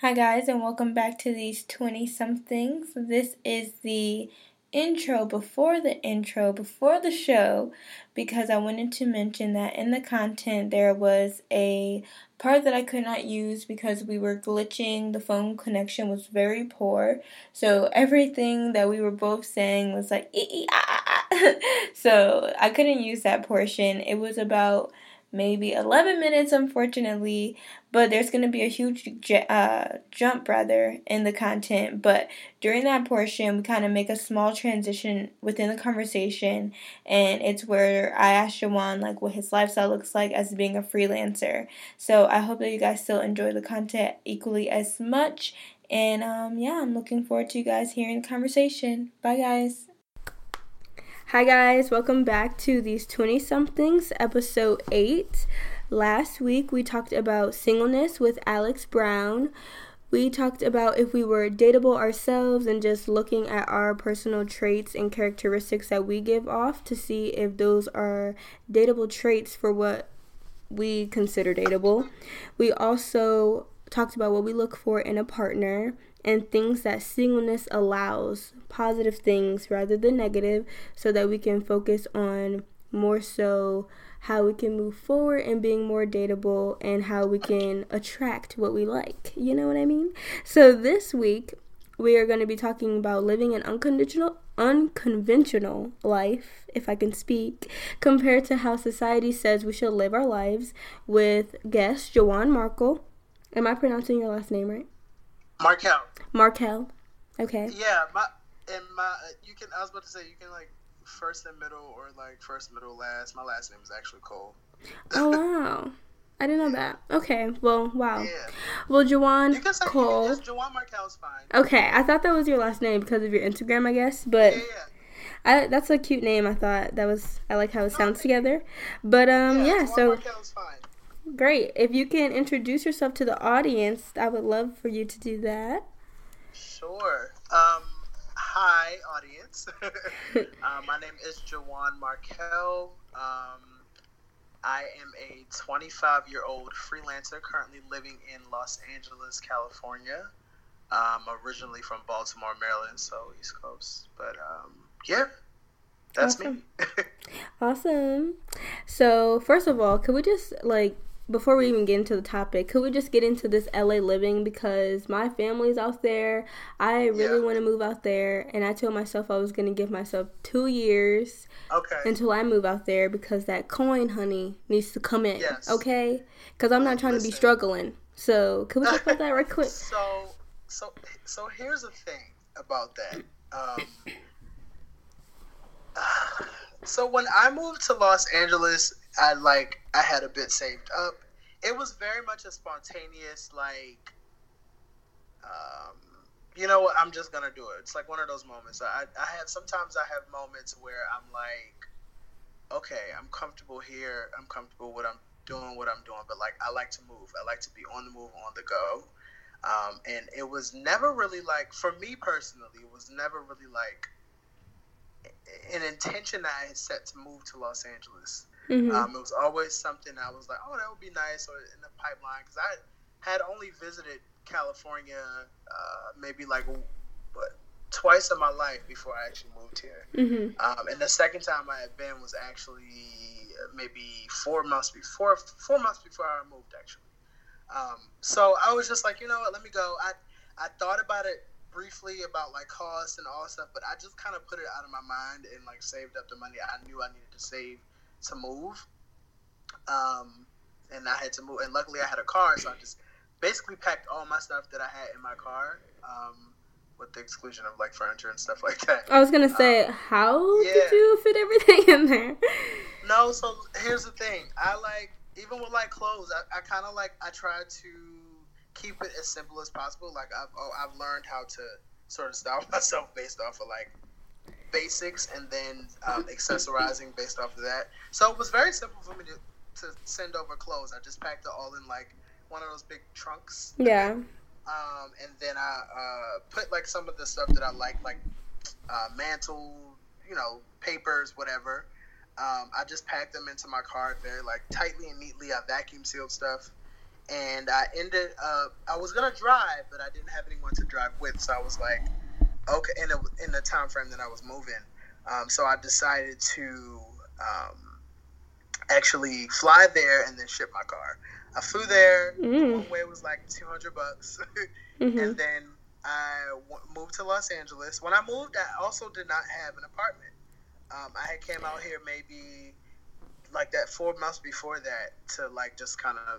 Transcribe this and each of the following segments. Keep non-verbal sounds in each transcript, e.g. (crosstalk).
Hi, guys, and welcome back to these 20 somethings. This is the intro before the intro, before the show, because I wanted to mention that in the content there was a part that I could not use because we were glitching. The phone connection was very poor. So everything that we were both saying was like, ah, ah, ah. (laughs) so I couldn't use that portion. It was about maybe 11 minutes, unfortunately. But there's going to be a huge uh, jump, rather, in the content. But during that portion, we kind of make a small transition within the conversation. And it's where I ask Jowan, like, what his lifestyle looks like as being a freelancer. So I hope that you guys still enjoy the content equally as much. And um, yeah, I'm looking forward to you guys hearing the conversation. Bye, guys. Hi, guys, welcome back to these 20 somethings, episode 8. Last week we talked about singleness with Alex Brown. We talked about if we were dateable ourselves and just looking at our personal traits and characteristics that we give off to see if those are dateable traits for what we consider dateable. We also talked about what we look for in a partner and things that singleness allows, positive things rather than negative, so that we can focus on more so how we can move forward and being more dateable and how we can attract what we like. You know what I mean? So this week we are going to be talking about living an unconditional unconventional life, if I can speak, compared to how society says we should live our lives with guest Jowan Markell. Am I pronouncing your last name right? Markell. Markell. Okay. Yeah, my and my you can I was about to say you can like first and middle or like first middle last. My last name is actually Cole. oh (laughs) wow. I didn't know that. Okay, well, wow. Yeah. Well, Jowan say, Cole. Jowan Markell's fine. Okay, I thought that was your last name because of your Instagram, I guess. But yeah, yeah. I, that's a cute name. I thought that was. I like how it sounds together. But um, yeah. yeah so fine. Great. If you can introduce yourself to the audience, I would love for you to do that. Sure. Um, hi, audience. (laughs) uh, my name is Jowan Markell. Um, I am a 25 year old freelancer currently living in Los Angeles, California. I'm originally from Baltimore, Maryland, so East Coast. But um, yeah, that's awesome. me. (laughs) awesome. So, first of all, could we just like before we even get into the topic, could we just get into this LA living because my family's out there. I really yeah. want to move out there, and I told myself I was going to give myself two years okay. until I move out there because that coin, honey, needs to come in. Yes. Okay, because I'm not trying Listen. to be struggling. So, could we talk about that right quick? (laughs) So, so, so here's the thing about that. Um, (sighs) so when I moved to Los Angeles I like I had a bit saved up. It was very much a spontaneous like um, you know what, I'm just gonna do it. It's like one of those moments. I I have sometimes I have moments where I'm like, okay, I'm comfortable here. I'm comfortable with I'm doing what I'm doing, but like I like to move. I like to be on the move, on the go. Um, and it was never really like for me personally, it was never really like an intention that I had set to move to Los Angeles. Mm-hmm. Um, it was always something I was like, oh, that would be nice, or in the pipeline, because I had only visited California uh, maybe like what twice in my life before I actually moved here. Mm-hmm. Um, and the second time I had been was actually maybe four months before four months before I moved actually. Um, so I was just like, you know what, let me go. I I thought about it briefly about like costs and all stuff, but I just kind of put it out of my mind and like saved up the money I knew I needed to save to move. Um, and I had to move, and luckily I had a car, so I just basically packed all my stuff that I had in my car, um, with the exclusion of like furniture and stuff like that. I was gonna say, um, how yeah. did you fit everything in there? No, so here's the thing. I like even with like clothes, I, I kind of like I try to keep it as simple as possible. Like I've oh, I've learned how to sort of style (laughs) myself based off of like basics and then um, accessorizing based off of that. So it was very simple for me to, to send over clothes. I just packed it all in like one of those big trunks. Yeah. Um, and then I uh, put like some of the stuff that I like, like uh, mantle, you know, papers, whatever. Um, I just packed them into my car very like tightly and neatly. I vacuum sealed stuff, and I ended up I was gonna drive, but I didn't have anyone to drive with, so I was like, okay, in the in the time frame that I was moving, um, so I decided to um, actually fly there and then ship my car. I flew there. Mm. One way was like two hundred bucks, (laughs) Mhm. and then I w- moved to Los Angeles. When I moved, I also did not have an apartment. Um, I had came out here maybe like that four months before that to like just kind of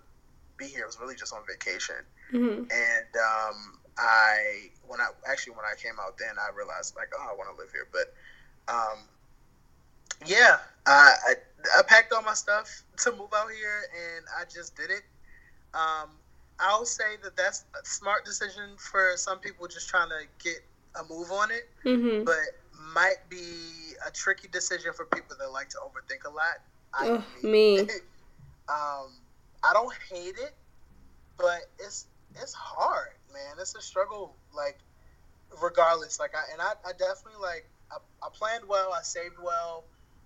be here. It was really just on vacation, Mhm. and um, I when I actually when I came out then I realized like oh I want to live here, but um, yeah, I, I I packed all my stuff to move out here, and I just did it. Um, I'll say that that's a smart decision for some people just trying to get a move on it, Mhm. but might be a tricky decision for people that like to overthink a lot. I Ugh, me. (laughs) um, I don't hate it, but it's it's hard, man. It's a struggle, like regardless. Like I and I, I definitely like I, I planned well, I saved well,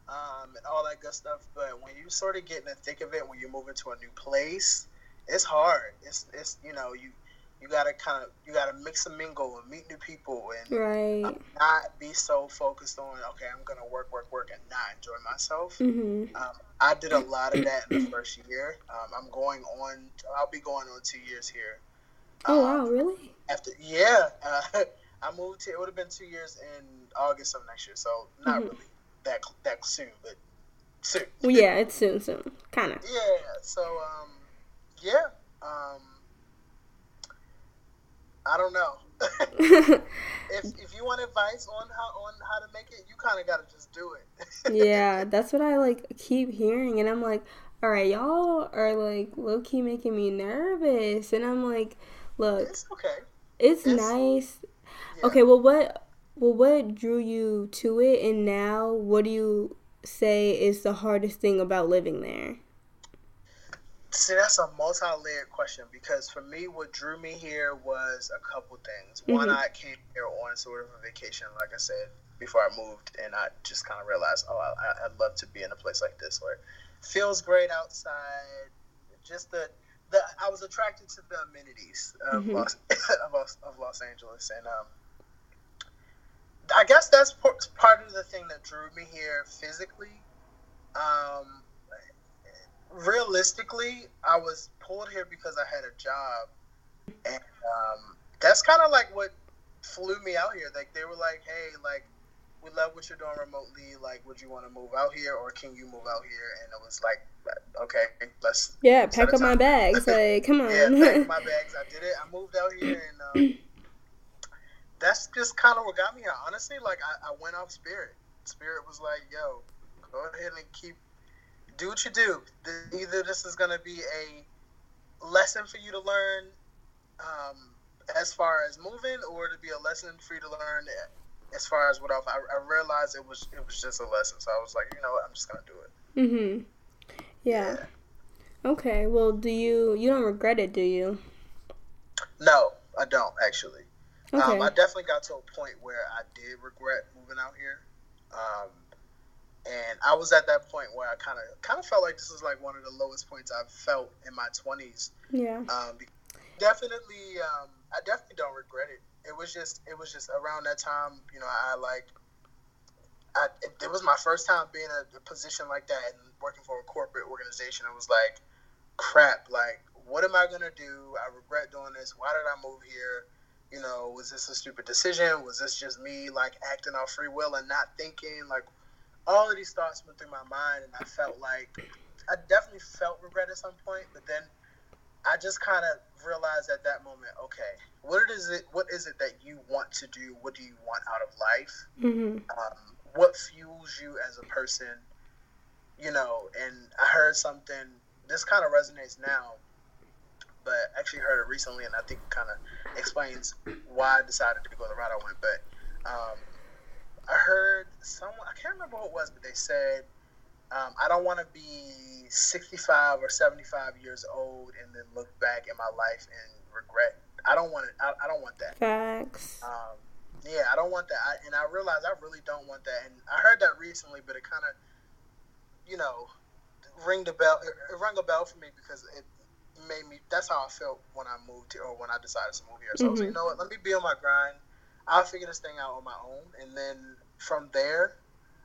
um, and all that good stuff. But when you sort of get in the thick of it, when you're moving to a new place, it's hard. It's it's you know you you gotta kind of you gotta mix and mingle and meet new people and Right. um, not be so focused on okay I'm gonna work work work and not enjoy myself. Mhm. Um, I did a lot of that in the first year. Um, I'm going on. I'll be going on two years here. Oh Um, wow, really? After yeah, uh, (laughs) I moved here. It would have been two years in August of next year, so not Mhm. really that that soon, but soon. (laughs) Well, yeah, it's soon, soon, kind of. Yeah. So um, yeah. Um, I don't know. (laughs) if if you want advice on how on how to make it, you kind of got to just do it. yeah, that's what I like keep hearing, and I'm like, all right, y'all are like low key making me nervous, and I'm like, look, it's okay. it's it's- nice. Yeah. Okay, well, what, well, what drew you to it, and now what do you say is the hardest thing about living there? See, that's a multi-layered question because for me, what drew me here was a couple things. One, Mhm. I came here on sort of a vacation, like I said before I moved, and I just kind of realized, oh, I, I'd love to be in a place like this where it feels great outside. Just the, the I was attracted to the amenities of, Mhm. Los, (laughs) of, Los, of Los Angeles, and um, I guess that's par- part of the thing that drew me here physically. Um, realistically, I was pulled here because I had a job, and um, that's kind of like what flew me out here. Like they were like, "Hey, like we love what you're doing remotely. Like, would you want to move out here, or can you move out here?" And it was like, "Okay, let's." Yeah, pack up my bags. (laughs) Like, come on. Yeah, packed my (laughs) bags. I did it. I moved out here, and um, that's just kind of what got me here. Honestly, like I, I went off Spirit. Spirit was like, "Yo, go ahead and keep do what you do. Either this is gonna be a lesson for you to learn, um, as far as moving, or to be a lesson for you to learn as far as what else. I, I realized it was it was just a lesson, so I was like, you know what, I'm just gonna do it. mhm. Yeah. Okay. Well, do you you don't regret it, do you? No, I don't actually. Okay. Um, I definitely got to a point where I did regret moving out here, um, and I was at that point where I kind of kind of felt like this was like one of the lowest points I've felt in my twenties. yeah. Um, definitely, um, I definitely don't regret it. It was just it was just around that time, you know, I like. I, it, it was my first time being in a position like that and working for a corporate organization. It was like, crap. Like, what am I gonna do? I regret doing this. Why did I move here? You know, was this a stupid decision? Was this just me like acting off free will and not thinking? Like, all of these thoughts went through my mind, and I felt like I definitely felt regret at some point. But then I just kind of realized at that moment, okay, what is it? What is it that you want to do? What do you want out of life? Mhm. um, what fuels you as a person, you know. And I heard something. This kind of resonates now, but actually heard it recently, and I think it kind of explains why I decided to go the route I went. But um, I heard someone. I can't remember who it was, but they said. Um, I don't want to be 65 or 75 years old and then look back at my life and regret. I don't want it. I, I don't want that. Facts. Um, yeah, I don't want that. I, and I realize I really don't want that. And I heard that recently, but it kind of, you know, ring the bell. It, it rang a bell for me because it, made me. That's how I felt when I moved here, or when I decided to move here. So mm-hmm. I was like, mm-hmm. you know what? Let me be on my grind. I'll figure this thing out on my own, and then from there,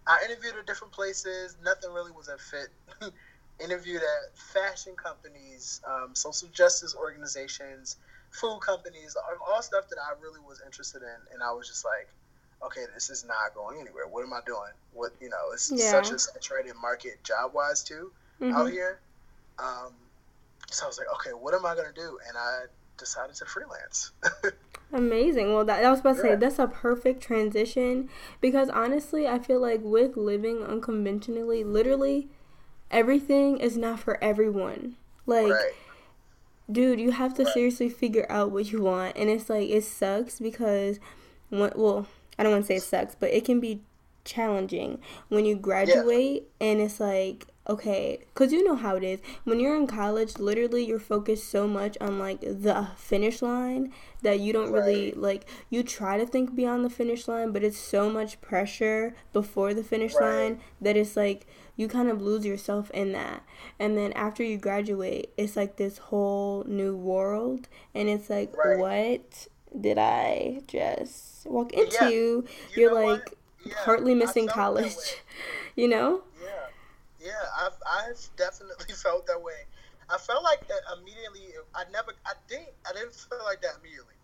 I interviewed at different places. Nothing really was a fit. (laughs) interviewed at fashion companies, um, social justice organizations, food companies, all stuff that I really was interested in, and I was just like, okay, this is not going anywhere. What am I doing? What you know, it's yeah. such a saturated market job wise too mm-hmm. out here. Um, so I was like, okay, what am I gonna do? And I decided to freelance. (laughs) Amazing. Well, that, I was about to say that's a perfect transition because honestly, I feel like with living unconventionally, literally everything is not for everyone. Like, right. dude, you have to right. seriously figure out what you want, and it's like it sucks because, well, I don't want to say it sucks, but it can be challenging when you graduate yeah. and it's like okay because you know how it is when you're in college literally you're focused so much on like the finish line that you don't right. really like you try to think beyond the finish line but it's so much pressure before the finish right. line that it's like you kind of lose yourself in that and then after you graduate it's like this whole new world and it's like right. what did i just walk into yeah. you you're like yeah. partly missing college (laughs) you know yeah, I've I've definitely (laughs) felt that way. I felt like immediately. I never. I didn't. I didn't feel like that immediately.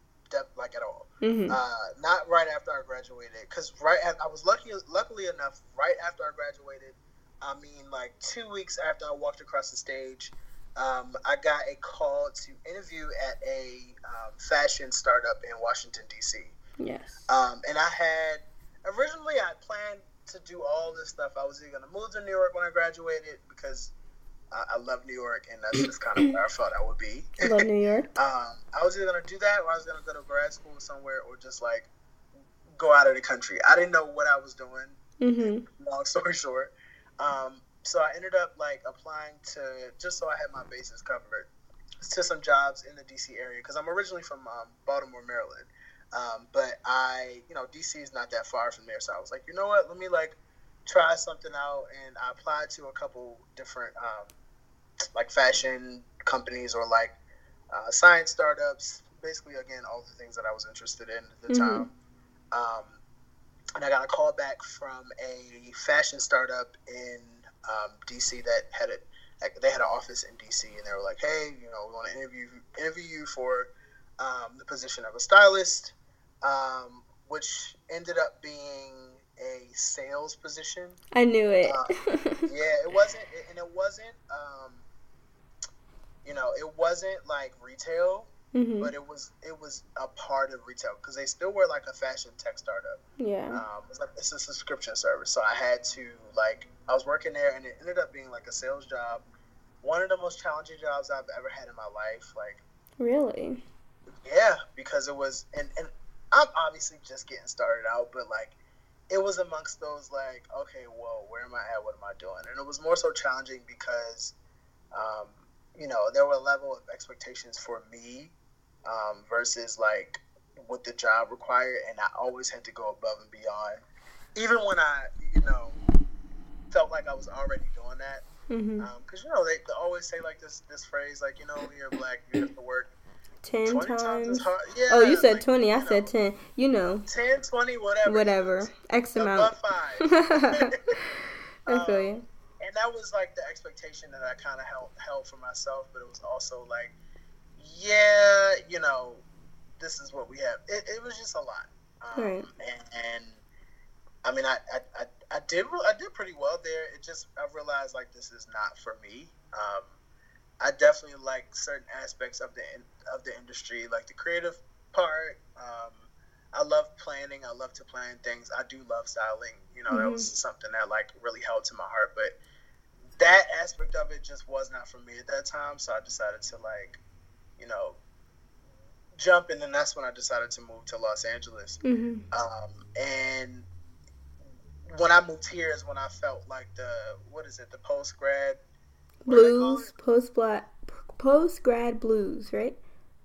like at all. Mm-hmm. Uh, not right after I graduated. Because right, I was lucky. Luckily enough, right after I graduated, I mean, like two weeks after I walked across the stage, um, I got a call to interview at a um, fashion startup in Washington D.C. Yes. Um, and I had originally I planned to do all this stuff. I was either going to move to New York when I graduated because I, I love New York, and that's just kind of where I (clears throat) thought I would be. Love New York. (laughs) um, I was either going to do that, or I was going to go to grad school somewhere, or just like go out of the country. I didn't know what I was doing. Mm-hmm. Long story short, um, so I ended up like applying to just so I had my bases covered to some jobs in the DC area because I'm originally from um, Baltimore, Maryland. Um, but I, you know, DC is not that far from there, so I was like, you know what? Let me like try something out, and I applied to a couple different um, like fashion companies or like uh, science startups. Basically, again, all the things that I was interested in at the mm-hmm. time. Um, and I got a call back from a fashion startup in um, DC that had it. They had an office in DC, and they were like, "Hey, you know, we want to interview interview you for um, the position of a stylist." Um, which ended up being a sales position. I knew it. Um, (laughs) yeah, it wasn't, and it wasn't, um, you know, it wasn't like retail, mm-hmm. but it was it was a part of retail because they still were like a fashion tech startup. Yeah, um, it's like it's a subscription service, so I had to like I was working there, and it ended up being like a sales job. One of the most challenging jobs I've ever had in my life. Like, really? Yeah, because it was, and, and I'm obviously just getting started out, but like it was amongst those like, okay, well, where am I at? What am I doing? And it was more so challenging because, um, you know, there were a level of expectations for me um, versus like what the job required, and I always had to go above and beyond, even when I, you know, felt like I was already doing that. Because mm-hmm. um, you know they, they, always say like this this phrase like you know when you're black you have to work 10 times. times yeah, oh, you said like, 20. I know, said 10. You know. 10, 20, whatever. Whatever. X amount. (laughs) I um, feel you. And that was like the expectation that I kind of held, held for myself, but it was also like, yeah, you know, this is what we have. It, it was just a lot. Um, right. And, and, I mean, I, I, I, I did I did pretty well there. It just I realized like this is not for me. Um, I definitely like certain aspects of the of the industry, like the creative part. Um, I love planning. I love to plan things. I do love styling. You know, mm-hmm. that was something that like really held to my heart. But that aspect of it just was not for me at that time. So I decided to like, you know, jump, and then that's when I decided to move to Los Angeles. Mm-hmm. Um, and when I moved here is when I felt like the what is it, the post grad blues, post post grad blues, right?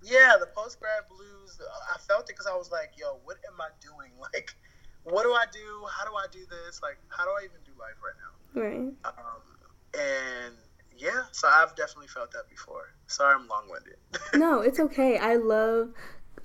Yeah, the post grad blues. I felt it because I was like, "Yo, what am I doing? (laughs) Like, what do I do? How do I do this? Like, how do I even do life right now?" Right. Um, and yeah, so I've definitely felt that before. Sorry, I'm long winded. (laughs) no, it's okay. I love.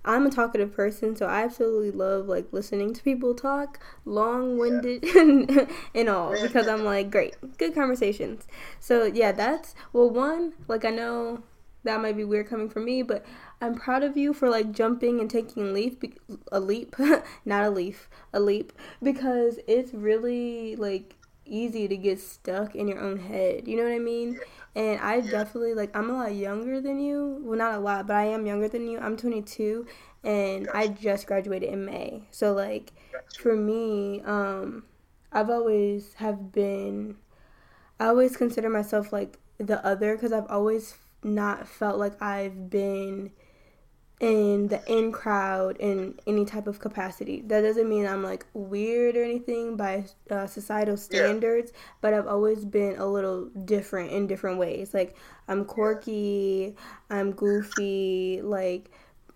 I'm a talkative person, so I absolutely love like listening to people talk, long winded yeah. (laughs) and all, because I'm like, great, good conversations. So yeah, that's well, one like I know that might be weird coming from me, but I'm proud of you for like jumping and taking a leap, a leap, (laughs) not a leaf, a leap, because it's really like easy to get stuck in your own head. You know what I mean? And I definitely like I'm a lot younger than you. Well, not a lot, but I am younger than you. I'm 22 and. I just graduated in May. So like for me, um I've always have been I always consider myself like the other cuz I've always not felt like I've been in the in crowd in any type of capacity. That doesn't mean I'm like weird or anything by uh, societal standards, yeah. but I've always been a little different in different ways. Like I'm quirky, I'm goofy, like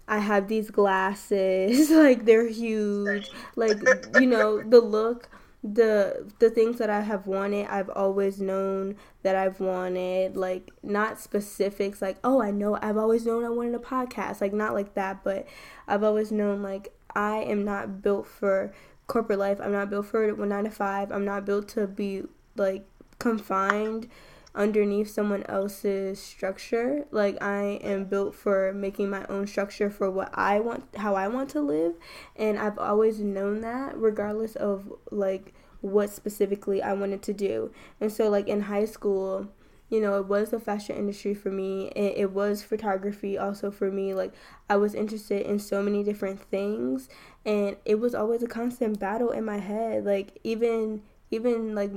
I have these glasses, (laughs) like they're huge, like you know the look the the things that I have wanted, I've always known that I've wanted, like not specifics like, oh, I know I've always known I wanted a podcast, like not like that, but I've always known like I am not built for corporate life. I'm not built for 9 to 5. I'm not built to be like confined underneath someone else's structure. Like I am built for making my own structure for what I want how I want to live and I've always known that regardless of like what specifically I wanted to do. And so like in high school, you know, it was the fashion industry for me. It, it was photography also for me. Like I was interested in so many different things and it was always a constant battle in my head. Like even even like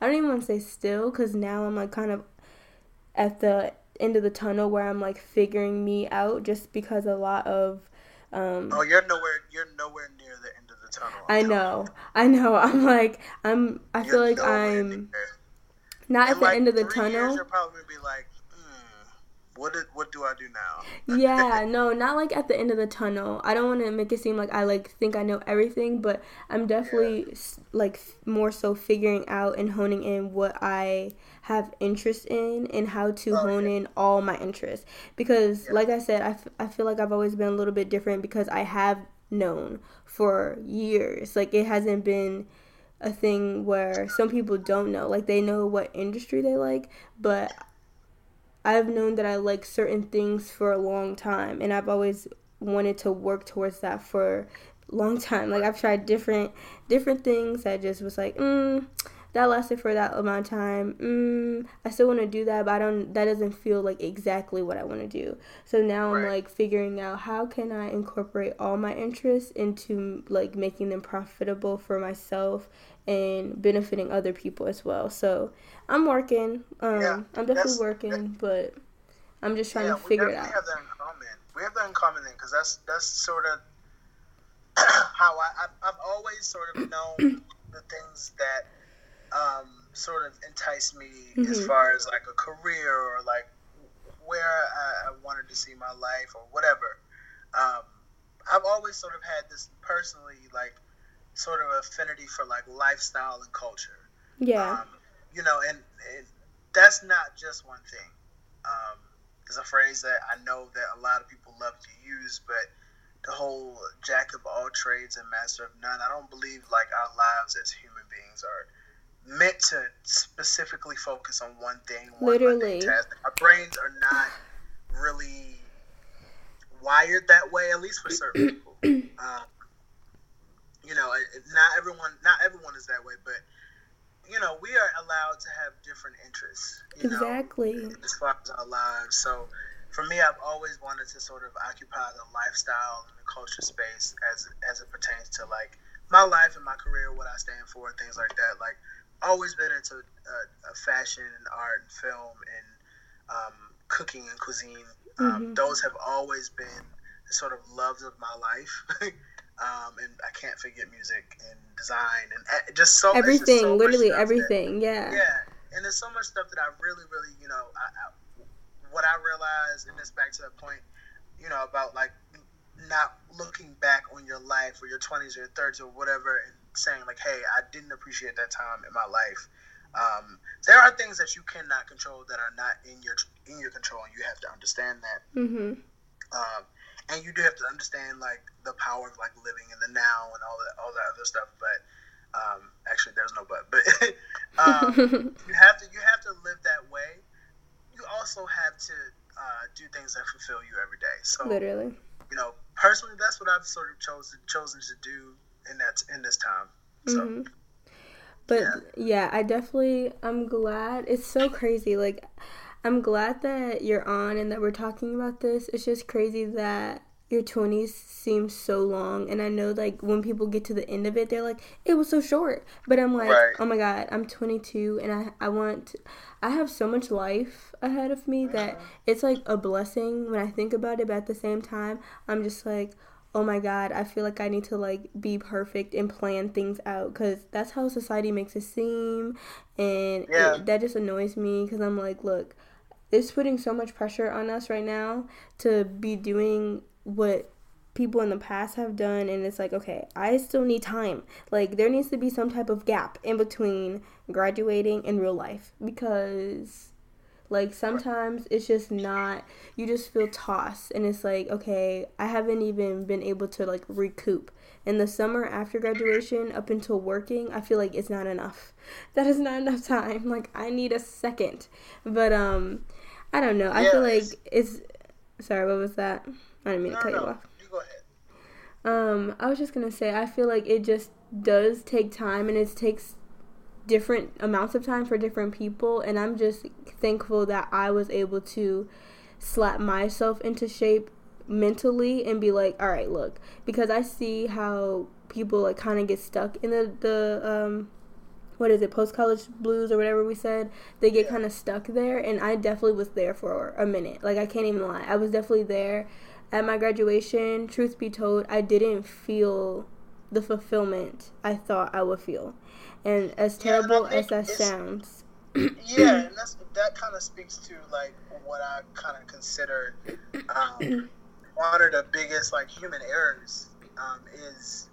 I don't even want to say still because now I'm like kind of at the end of the tunnel where I'm like figuring me out just because a lot of um, oh you're nowhere you're nowhere near the end of the tunnel I'm i know you. I know (laughs) I'm like I'm I you're feel like I'm near. not at the end of the tunnel years, you'll probably be like what did, what do I do now? yeah, (laughs) no, not like at the end of the tunnel. I don't want to make it seem like I like think I know everything, but I'm definitely yeah. like more so figuring out and honing in what I have interest in and how to oh, hone in all my interests. Because yeah. like I said, I, f- I feel like I've always been a little bit different because I have known for years. Like it hasn't been a thing where some people don't know. Like they know what industry they like, but I've known that I like certain things for a long time, and I've always wanted to work towards that for a long time. Like I've tried different different things that just was like, mm, that lasted for that amount of time. Mm, I still want to do that, but I don't. That doesn't feel like exactly what I want to do. So now right. I'm like figuring out how can I incorporate all my interests into like making them profitable for myself and benefiting other people as well. So I'm working. Um, yeah, I'm definitely working, but I'm just trying yeah, to figure it out. We have that in common. We have that in common then, because that's that's sort of (coughs) how I I've, I've, always sort of (coughs) known the things that um, sort of entice me mm-hmm. as far as like a career or like where I, I wanted to see my life or whatever. Um, I've always sort of had this personally like sort of affinity for like lifestyle and culture. Yeah. Um, you know, and, and, that's not just one thing. Um, it's a phrase that I know that a lot of people love to use, but the whole jack of all trades and master of none, I don't believe like our lives as human beings are meant to specifically focus on one thing. One Literally. Our brains are not really wired that way, at least for certain people. (clears throat) Um, you know, not everyone, not everyone is that way, but you know, we are allowed to have different interests. exactly. Know, as far as our lives. So, for me, I've always wanted to sort of occupy the lifestyle and the culture space as as it pertains to like my life and my career, what I stand for, things like that. Like, always been into uh, uh, fashion and art and film and um, cooking and cuisine. Um, mm-hmm. Those have always been sort of loves of my life. (laughs) um, and I can't forget music and design and just so everything, just so literally everything. That, yeah, yeah. And there's so much stuff that I really, really, you know, I, I, what I realized, and this back to that point, you know, about like not looking back on your life or your 20s or your 30s or whatever and saying like, hey, I didn't appreciate that time in my life. Um, there are things that you cannot control that are not in your in your control, and you have to understand that. Mm-hmm. Um, and you do have to understand like the power of like living in the now and all that all that other stuff. But um, actually, there's no but. But (laughs) um, (laughs) you have to you have to live that way. You also have to uh, do things that fulfill you every day. So literally, you know, personally, that's what I've sort of chosen chosen to do in that in this time. So. Mm-hmm. But yeah. yeah, I definitely I'm glad. It's so crazy. Like I'm glad that you're on and that we're talking about this. It's just crazy that your 20s seem so long and i know like when people get to the end of it they're like it was so short but i'm like right. oh my god i'm 22 and i i want i have so much life ahead of me that uh-huh. it's like a blessing when i think about it but at the same time i'm just like oh my god i feel like i need to like be perfect and plan things out because that's how society makes it seem and yeah. it, that just annoys me because i'm like look it's putting so much pressure on us right now to be doing what people in the past have done and it's like okay i still need time. Like there needs to be some type of gap in between graduating and real life because like sometimes it's just not you just feel tossed and it's like okay i haven't even been able to like recoup. In the summer after graduation up until working i feel like it's not enough. (laughs) That is not enough time. Like i need a second. But um i don't know i yeah, feel like it's sorry what was that I didn't mean no, to cut no, you off. You go ahead. Um, I was just gonna say I feel like it just does take time, and it takes different amounts of time for different people, and I'm just thankful that I was able to slap myself into shape mentally and be like, all right, look, because I see how people like kind of get stuck in the the um what is it post college blues or whatever we said they get kind of stuck there and i definitely was there for a minute like i can't even lie i was definitely there at my graduation, truth be told, I didn't feel the fulfillment I thought I would feel. And as terrible yeah, and as that sounds. (clears throat) yeah, and that's, that kind of speaks to like what I kind of consider um, (clears throat) one of the biggest like human errors um, is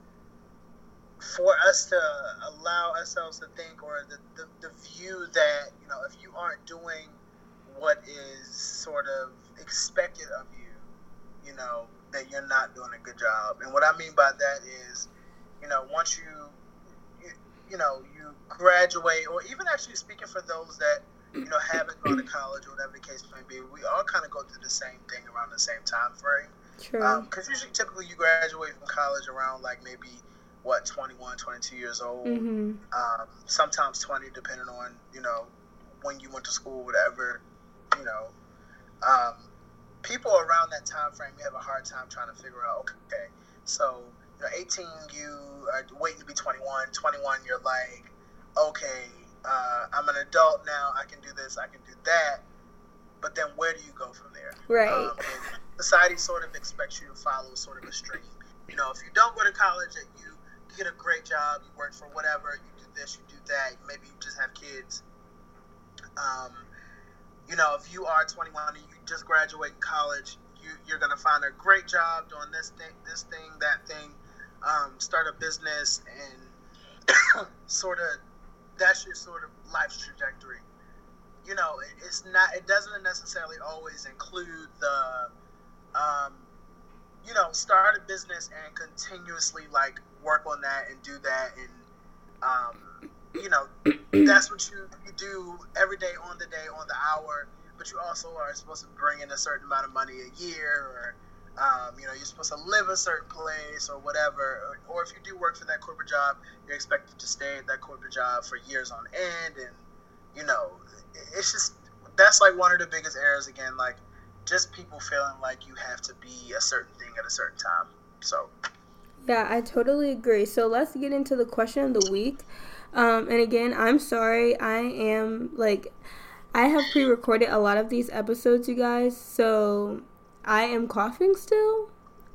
for us to allow ourselves to think or the, the, the view that you know if you aren't doing what is sort of expected of you you know, that you're not doing a good job. And what I mean by that is, you know, once you, you, you know, you graduate, or even actually speaking for those that, you know, haven't gone to college or whatever the case may be, we all kind of go through the same thing around the same time frame. True. Because um, usually, typically, you graduate from college around like maybe what 21, 22 years old. Mm-hmm. Um, sometimes 20, depending on you know when you went to school, whatever. You know. Um, people around that time frame you have a hard time trying to figure out okay so you know 18 you are waiting to be 21 21 you're like okay uh, i'm an adult now i can do this i can do that but then where do you go from there right um, society sort of expects you to follow sort of a stream you know if you don't go to college and you get a great job you work for whatever you do this you do that maybe you just have kids um, you know, if you are 21 and you just graduate college, you, you're going to find a great job doing this thing, this thing, that thing, um, start a business, and (coughs) sort of that's your sort of life trajectory. You know, it, it's not. It doesn't necessarily always include the, um, you start a business and continuously like work on that and do that and um, you know, that's what you, you do every day on the day, on the hour, but you also are supposed to bring in a certain amount of money a year or, um, you know, you're supposed to live a certain place or whatever. Or, or, if you do work for that corporate job, you're expected to stay at that corporate job for years on end. And, you know, it's just, that's like one of the biggest errors again, like just people feeling like you have to be a certain thing at a certain time. So. Yeah, I totally agree. So let's get into the question of the week. Um, and again, I'm sorry. I am like, I have pre recorded a lot of these episodes, you guys. So I am coughing still.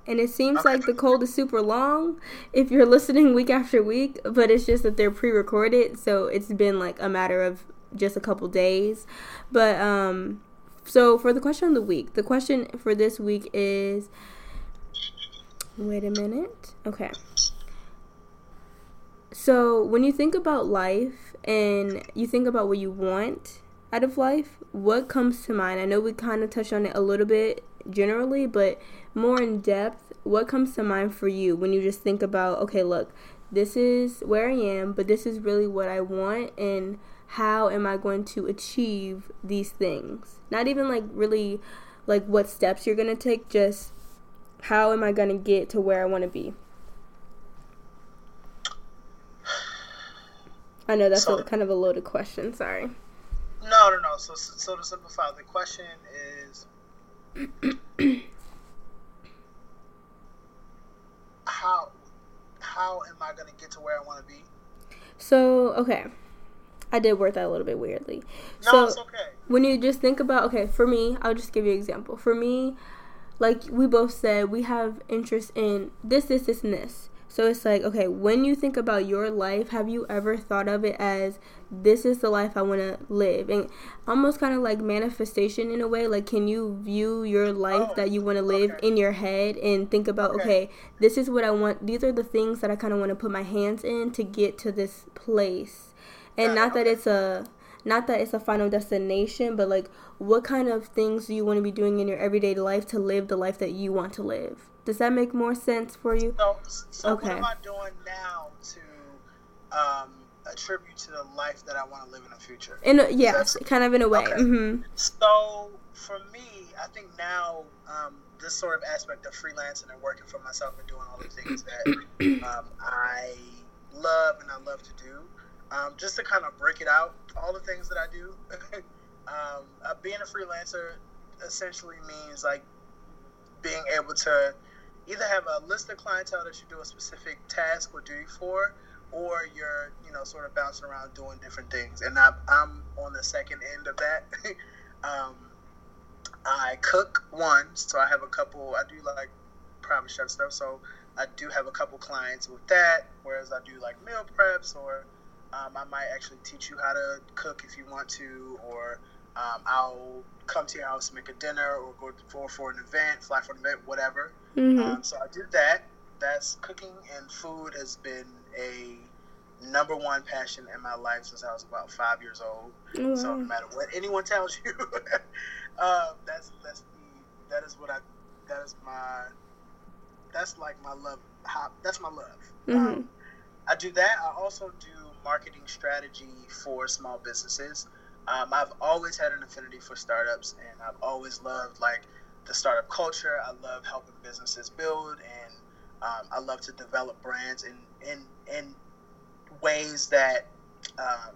And it seems like the cold is super long if you're listening week after week, but it's just that they're pre recorded. So it's been like a matter of just a couple days. But, um, so for the question of the week, the question for this week is wait a minute. Okay. So, when you think about life and you think about what you want out of life, what comes to mind? I know we kind of touched on it a little bit generally, but more in depth, what comes to mind for you when you just think about, okay, look, this is where I am, but this is really what I want, and how am I going to achieve these things? Not even like really like what steps you're going to take, just how am I going to get to where I want to be? I know that's so, a, kind of a loaded question. Sorry. No, no, no. So, so to simplify, the question is (clears throat) how how am I going to get to where I want to be? So, okay. I did word that a little bit weirdly. No, so, it's okay. When you just think about, okay, for me, I'll just give you an example. For me, like we both said, we have interest in this, this, this, and this. So it's like, okay, when you think about your life, have you ever thought of it as this is the life I want to live? And almost kind of like manifestation in a way. Like, can you view your life oh, that you want to live okay. in your head and think about, okay. okay, this is what I want. These are the things that I kind of want to put my hands in to get to this place. And not that it's a not that it's a final destination, but like what kind of things do you want to be doing in your everyday life to live the life that you want to live? Does that make more sense for you? So, so okay. what am I doing now to um, attribute to the life that I want to live in the future? In a, yes, kind of in a way. Okay. Mm-hmm. So for me, I think now um, this sort of aspect of freelancing and working for myself and doing all the things that (clears throat) um, I love and I love to do. Um, just to kind of break it out, all the things that I do. (laughs) um, uh, being a freelancer essentially means like being able to either have a list of clientele that you do a specific task or duty for, or you're you know sort of bouncing around doing different things. And I'm, I'm on the second end of that. (laughs) um, I cook one, so I have a couple. I do like private chef stuff, so I do have a couple clients with that. Whereas I do like meal preps, or um, I might actually teach you how to cook if you want to, or um, I'll come to your house, make a dinner, or go for for an event, fly for an event, whatever. Mm-hmm. Um, so I did that. That's cooking and food has been a number one passion in my life since I was about five years old. Mm-hmm. So no matter what anyone tells you, uh, (laughs) that's that's me. That is what I. That is my. That's like my love. That's my love. Mm-hmm. Um, I do that. I also do marketing strategy for small businesses. Um, I've always had an affinity for startups, and I've always loved like the startup culture. I love helping businesses build, and um, I love to develop brands in in in ways that um,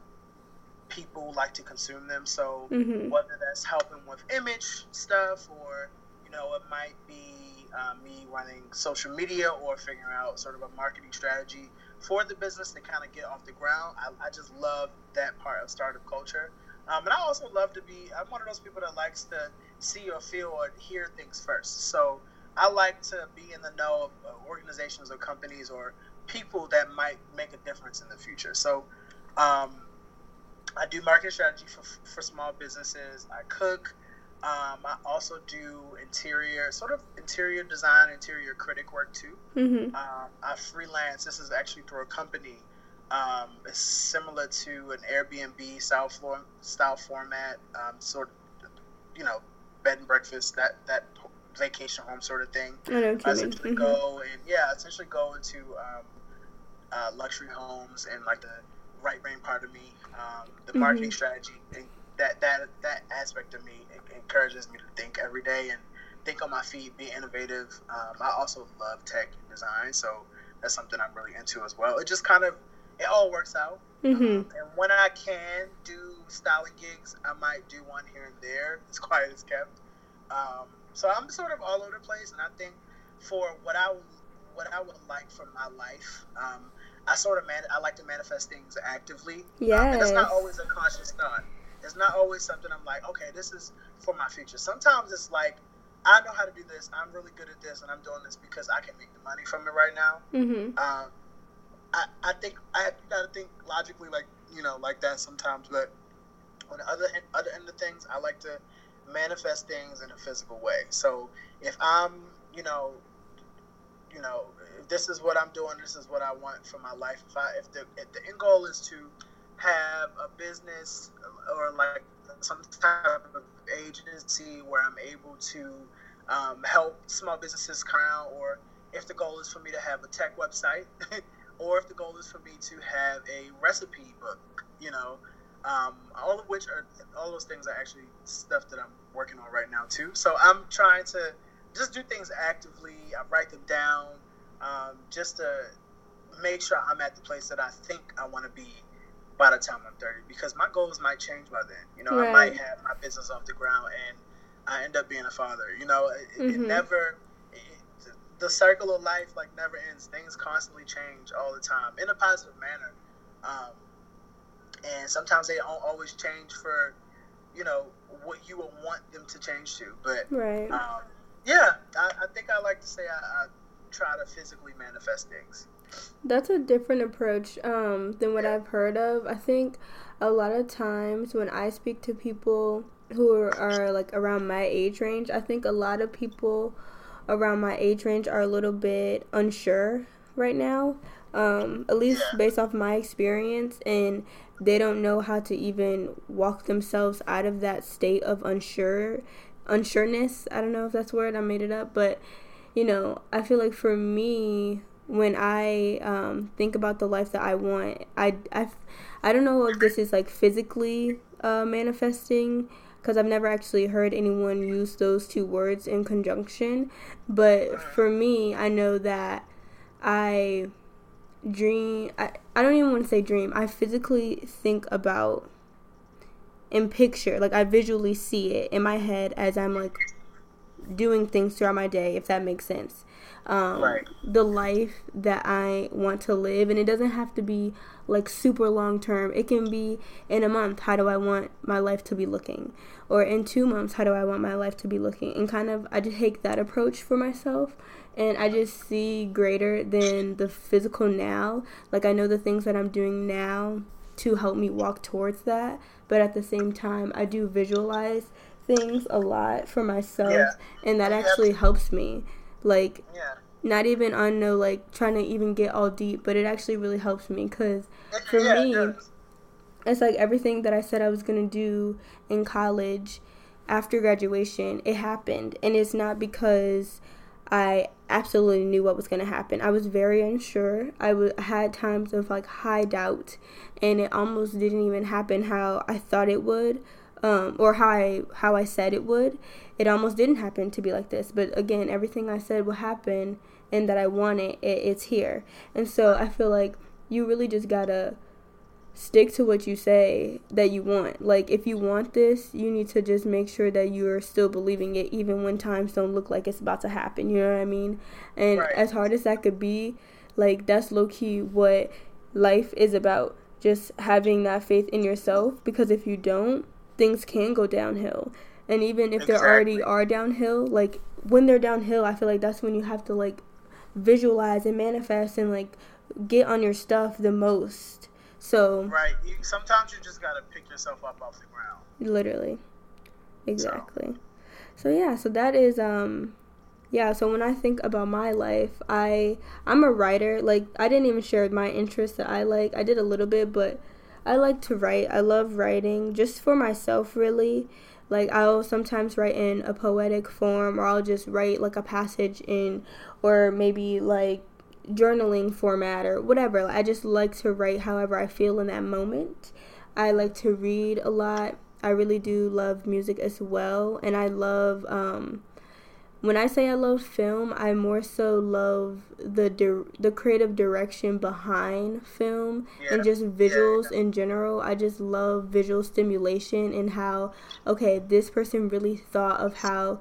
people like to consume them. So mm-hmm. whether that's helping with image stuff, or you know, it might be uh, me running social media, or figuring out sort of a marketing strategy for the business to kind of get off the ground. I, I just love that part of startup culture. Um, and I also love to be, I'm one of those people that likes to see or feel or hear things first. So I like to be in the know of organizations or companies or people that might make a difference in the future. So um, I do marketing strategy for, for small businesses. I cook. Um, I also do interior, sort of interior design, interior critic work too. Mm-hmm. Um, I freelance. This is actually through a company um, it's similar to an Airbnb style form, style format, um, sort of, you know, bed and breakfast, that that vacation home sort of thing. I know I essentially mm-hmm. go and yeah, essentially go into um, uh, luxury homes and like the right brain part of me, um, the mm-hmm. marketing strategy, and that that that aspect of me encourages me to think every day and think on my feet, be innovative. Um, I also love tech and design, so that's something I'm really into as well. It just kind of it all works out. Mm-hmm. Um, and when I can do styling gigs, I might do one here and there, as quiet as kept. Um, so I'm sort of all over the place, and I think for what I would, what I would like for my life, um, I sort of man, I like to manifest things actively. Yeah, um, and it's not always a conscious thought. It's not always something I'm like, okay, this is for my future. Sometimes it's like, I know how to do this. I'm really good at this, and I'm doing this because I can make the money from it right now. Mm-hmm. Um, I, I think I have to think logically, like you know, like that sometimes. But on the other end, other end of things, I like to manifest things in a physical way. So if I'm, you know, you know, if this is what I'm doing, this is what I want for my life. If I, if the, if the end goal is to have a business or like some type of agency where I'm able to um, help small businesses come or if the goal is for me to have a tech website, (laughs) or if the goal is for me to have a recipe book, you know, um, all of which are all those things are actually stuff that I'm working on right now too. So I'm trying to just do things actively. I write them down um, just to make sure I'm at the place that I think I want to be by the time I'm 30 because my goals might change by then. You know, right. I might have my business off the ground and I end up being a father. You know, it, mm-hmm. it never, it, the circle of life like never ends. Things constantly change all the time in a positive manner. Um, and sometimes they don't always change for, you know, what you would want them to change to. But, right. Um, yeah, I, I, think I like to say I, I try to physically manifest things. That's a different approach um, than what I've heard of. I think a lot of times when I speak to people who are, are, like around my age range, I think a lot of people around my age range are a little bit unsure right now. Um, at least based off my experience, and they don't know how to even walk themselves out of that state of unsure, unsureness. I don't know if that's a word I made it up, but you know, I feel like for me, when I um, think about the life that I want, I, I, I don't know if this is like physically uh, manifesting because I've never actually heard anyone use those two words in conjunction. But for me, I know that I dream, I, I don't even want to say dream, I physically think about and picture, like I visually see it in my head as I'm like doing things throughout my day, if that makes sense um, right. the life that I want to live. And it doesn't have to be like super long term. It can be in a month, how do I want my life to be looking? Or in two months, how do I want my life to be looking? And kind of, I just take that approach for myself. And I just see greater than the physical now. Like, I know the things that I'm doing now to help me walk towards that. But at the same time, I do visualize things a lot for myself. Yeah. And that actually helps me. Like, yeah. not even on no like trying to even get all deep, but it actually really helps me because for yeah, me, it it's like everything that I said I was gonna do in college after graduation, it happened, and it's not because I absolutely knew what was going to happen. I was very unsure. I w- had times of like high doubt, and it almost didn't even happen how I thought it would um, or how I how I said it would. It almost didn't happen to be like this, but again, everything I said will happen and that I want it, it it's here. And so I feel like you really just gotta stick to what you say that you want. Like if you want this, you need to just make sure that you're still believing it even when times don't look like it's about to happen. You know what I mean? And right. as hard as that could be, like that's low key what life is about. Just having that faith in yourself because if you don't, things can go downhill. And even if exactly. they already are downhill, like when they're downhill, I feel like that's when you have to like visualize and manifest and like get on your stuff the most. So right, you, sometimes you just gotta pick yourself up off the ground. Literally, exactly. So. so yeah, so that is um yeah so when i think about my life i i'm a writer like i didn't even share my interests that i like i did a little bit but I like to write. I love writing just for myself, really. Like, I'll sometimes write in a poetic form, or I'll just write like a passage in, or maybe like journaling format, or whatever. I just like to write however I feel in that moment. I like to read a lot. I really do love music as well, and I love um, when I say I love film, I more so love the di- the creative direction behind film yeah. and just visuals yeah. in general. I just love visual stimulation and how okay, this person really thought of how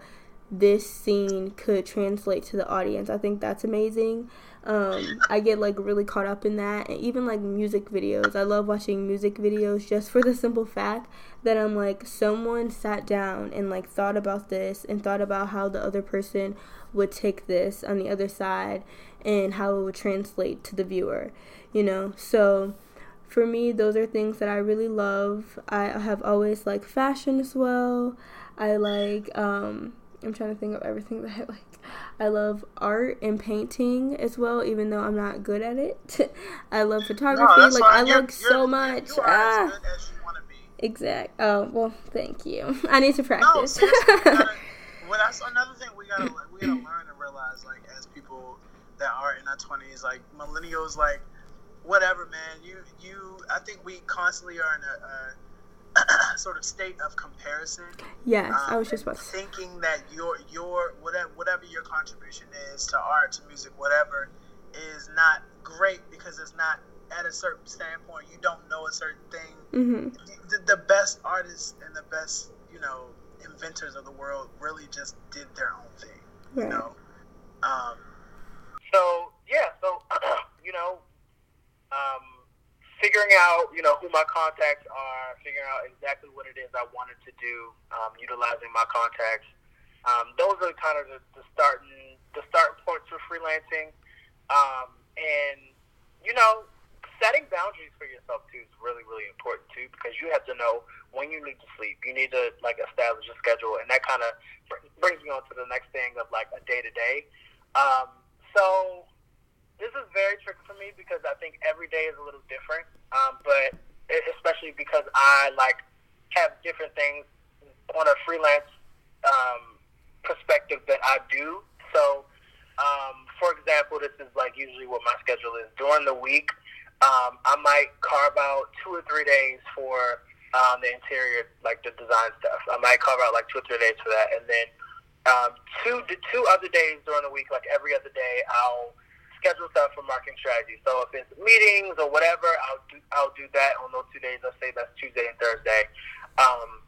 this scene could translate to the audience. I think that's amazing. Um, I get like really caught up in that, and even like music videos. I love watching music videos just for the simple fact that I'm like, someone sat down and like thought about this and thought about how the other person would take this on the other side and how it would translate to the viewer, you know? So for me, those are things that I really love. I have always liked fashion as well. I like, um, I'm trying to think of everything that I (laughs) like. I love art and painting as well, even though I'm not good at it. (laughs) I love photography. No, like I look so much. Ah. Exact. Oh well, thank you. (laughs) I need to practice. No, gotta, well, that's (laughs) another thing we gotta we gotta learn and realize, like as people that are in our twenties, like millennials, like whatever, man. You you, I think we constantly are in a, a (clears throat) sort of state of comparison. Yes, um, I was just about thinking that your your whatever whatever your contribution is to art, to music, whatever, is not great because it's not at a certain standpoint. You don't know a certain thing. Mm-hmm. The, the, best artists and the best you know inventors of the world really just did their own thing. Right. You know. Um, so yeah, so (clears throat) you know, um, figuring out, you know, who my contacts are, figuring out exactly what it is I wanted to do, um, utilizing my contacts. Um, those are kind of the, the starting the starting points for freelancing. Um, and you know, setting boundaries for yourself too is really really important too because you have to know when you need to sleep. You need to like establish a schedule, and that kind of brings me on to the next thing of like a day to day. So this is very tricky for me because I think every day is a little different. Um, but especially because I like have different things on a freelance um, perspective that I do. So, um, for example, this is like usually what my schedule is during the week. Um, I might carve out two or three days for um, the interior, like the design stuff. I might carve out like two or three days for that, and then um, two two other days during the week, like every other day, I'll schedule stuff for marketing strategy. So if it's meetings or whatever, I'll do I'll do that on those two days. Let's say that's Tuesday and Thursday. Um,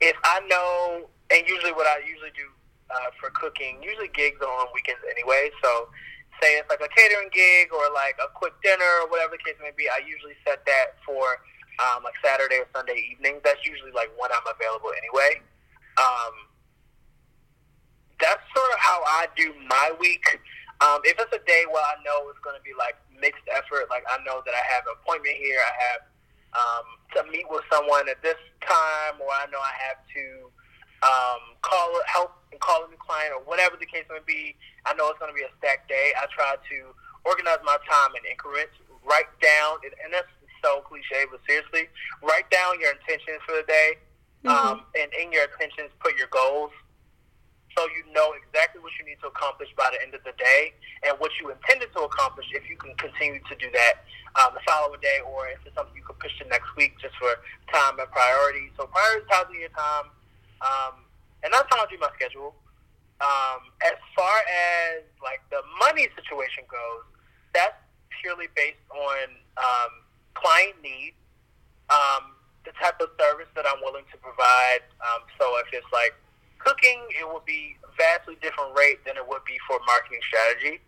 if I know, and usually what I usually do uh, for cooking, usually gigs are on weekends anyway. So say it's like a catering gig or like a quick dinner or whatever the case may be, I usually set that for um, like Saturday or Sunday evenings. That's usually like when I'm available anyway. Um, that's sort of how I do my week. Um, if it's a day where I know it's going to be like mixed effort, like I know that I have an appointment here, I have um, to meet with someone at this time, or I know I have to um, call help and call a new client, or whatever the case may be. I know it's going to be a stacked day. I try to organize my time in increments, write down, and that's so cliche, but seriously, write down your intentions for the day, mm-hmm. um, and in your intentions, put your goals so you know exactly what you need to accomplish by the end of the day and what you intended to accomplish if you can continue to do that um, the following day or if it's something you could push to next week just for time and priority. So prioritizing your time, um, and that's how I do my schedule. Um, as far as like the money situation goes, that's purely based on um, client need, um, the type of service that I'm willing to provide. Um, so if it's like cooking, it would be vastly different rate than it would be for marketing strategy.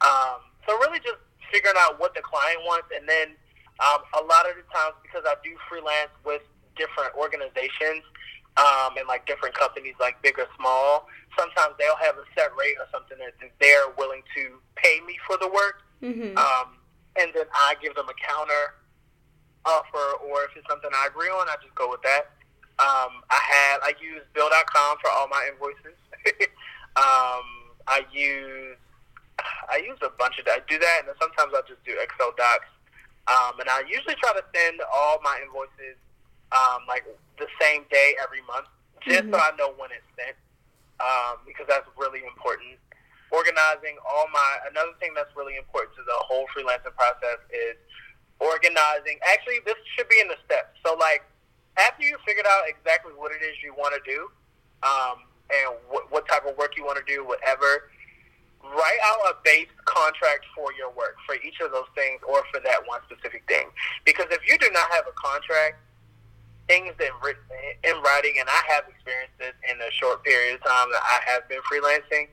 Um, so really just figuring out what the client wants, and then um, a lot of the times because I do freelance with different organizations um, and like different companies, like big or small, sometimes they'll have a set rate or something that they're willing to pay me for the work, mm-hmm. um, and then I give them a counter offer, or if it's something I agree on, I just go with that. Um, I have I use Bill.com for all my invoices. (laughs) um, I use I use a bunch of that. I do that, and then sometimes I just do Excel docs. Um, and I usually try to send all my invoices um, like the same day every month, just mm-hmm. so I know when it's sent, um, because that's really important. Organizing all my another thing that's really important to the whole freelancing process is organizing. Actually, this should be in the steps. So like after you figured out exactly what it is you want to do, um, and what, what type of work you want to do, whatever, write out a base contract for your work for each of those things or for that one specific thing. Because if you do not have a contract, things in written in writing, and I have experienced this in a short period of time that I have been freelancing,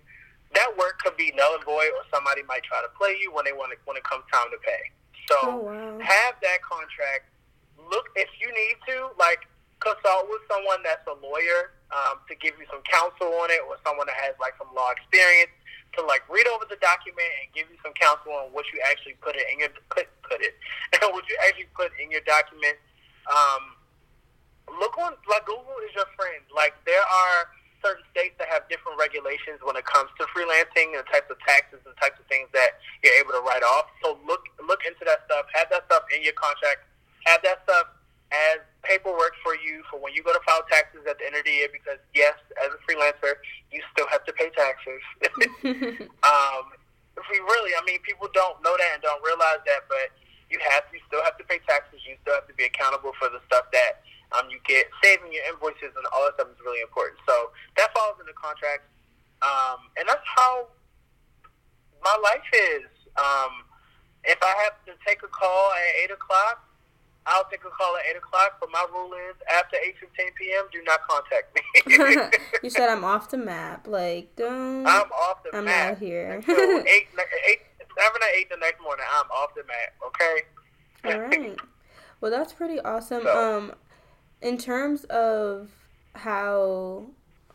that work could be null and void, or somebody might try to play you when they want to, when it comes time to pay. So oh, wow. have that contract look if you need to, like consult with someone that's a lawyer um, to give you some counsel on it, or someone that has like some law experience to like read over the document and give you some counsel on what you actually put it in your put, put it and (laughs) what you actually put in your document. Um, look on like Google is your friend. Like there are certain states that have different regulations when it comes to freelancing and the types of taxes and types of things that you're able to write off. So look look into that stuff. Have that stuff in your contract. Have that stuff as paperwork for you for when you go to file taxes at the end of the year. Because yes, as a freelancer, you still have to pay taxes. (laughs) (laughs) um, if we really, I mean, people don't know that and don't realize that, but you have you still have to pay taxes. You still have to be accountable for the stuff that um, you get saving your invoices and all that stuff is really important. So that falls in the contract, um, and that's how my life is. Um, if I have to take a call at eight o'clock, I'll take a call at eight o'clock. But my rule is after eight fifteen p.m. Do not contact me. (laughs) you said I'm off the map. Like don't. I'm off the I'm map. out here. Until (laughs) eight, eight, seven or eight the next morning. I'm off the map. Okay. All right. Well, that's pretty awesome. So- Um, in terms of how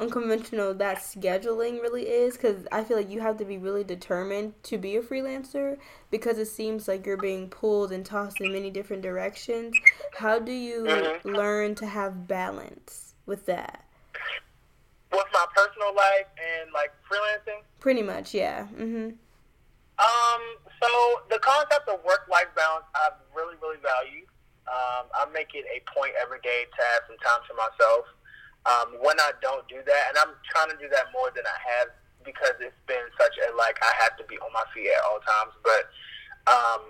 unconventional that scheduling really is, because I feel like you have to be really determined to be a freelancer because it seems like you're being pulled and tossed in many different directions. How do you Mhm. learn to have balance with that? With my personal life and like freelancing. Pretty much, yeah. Mhm. Um, so the concept of work-life balance, I really, really value. Um, I make it a point every day to have some time to myself. Um, when I don't do that, and I'm trying to do that more than I have because it's been such a like I have to be on my feet at all times. But um,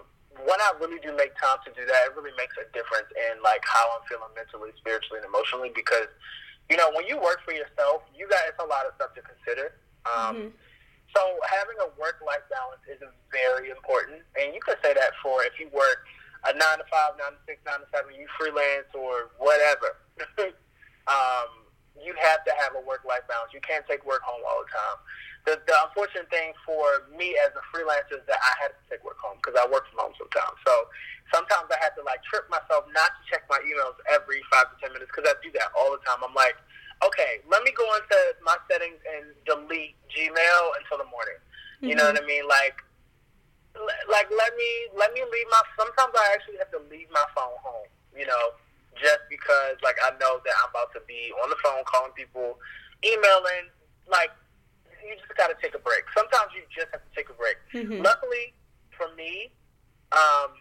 when I really do make time to do that, it really makes a difference in like how I'm feeling mentally, spiritually, and emotionally. Because you know, when you work for yourself, you got it's a lot of stuff to consider. Um, Mhm. so having a work-life balance is very important, and you could say that for if you work a nine to five, nine to six, nine to seven, you freelance or whatever. (laughs) um, you have to have a work-life balance. You can't take work home all the time. The, the unfortunate thing for me as a freelancer is that I had to take work home because I work from home sometimes. So sometimes I had to like trip myself not to check my emails every five to ten minutes because I do that all the time. I'm like, okay, let me go into my settings and delete Gmail until the morning. You know what I mean? Like, like let me let me leave my. Sometimes I actually have to leave my phone home. You know, just because like I know that I'm about to be on the phone calling people, emailing. Like, you just got to take a break. Sometimes you just have to take a break. Mhm. Luckily for me, um,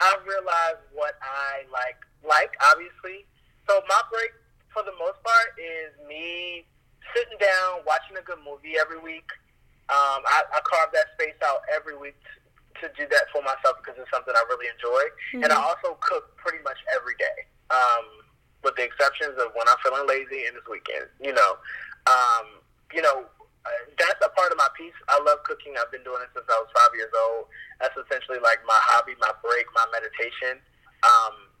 I realized what I like. Like obviously, so my break for the most part is me sitting down watching a good movie every week. Um, I, I carve that space out every week to, to do that for myself because it's something I really enjoy, and I Mhm. also cook pretty much every day, um, with the exceptions of when I'm feeling lazy and this weekend. You know, um, you know, uh, that's a part of my piece. I love cooking. I've been doing it since I was five years old. That's essentially like my hobby, my break, my meditation. Um,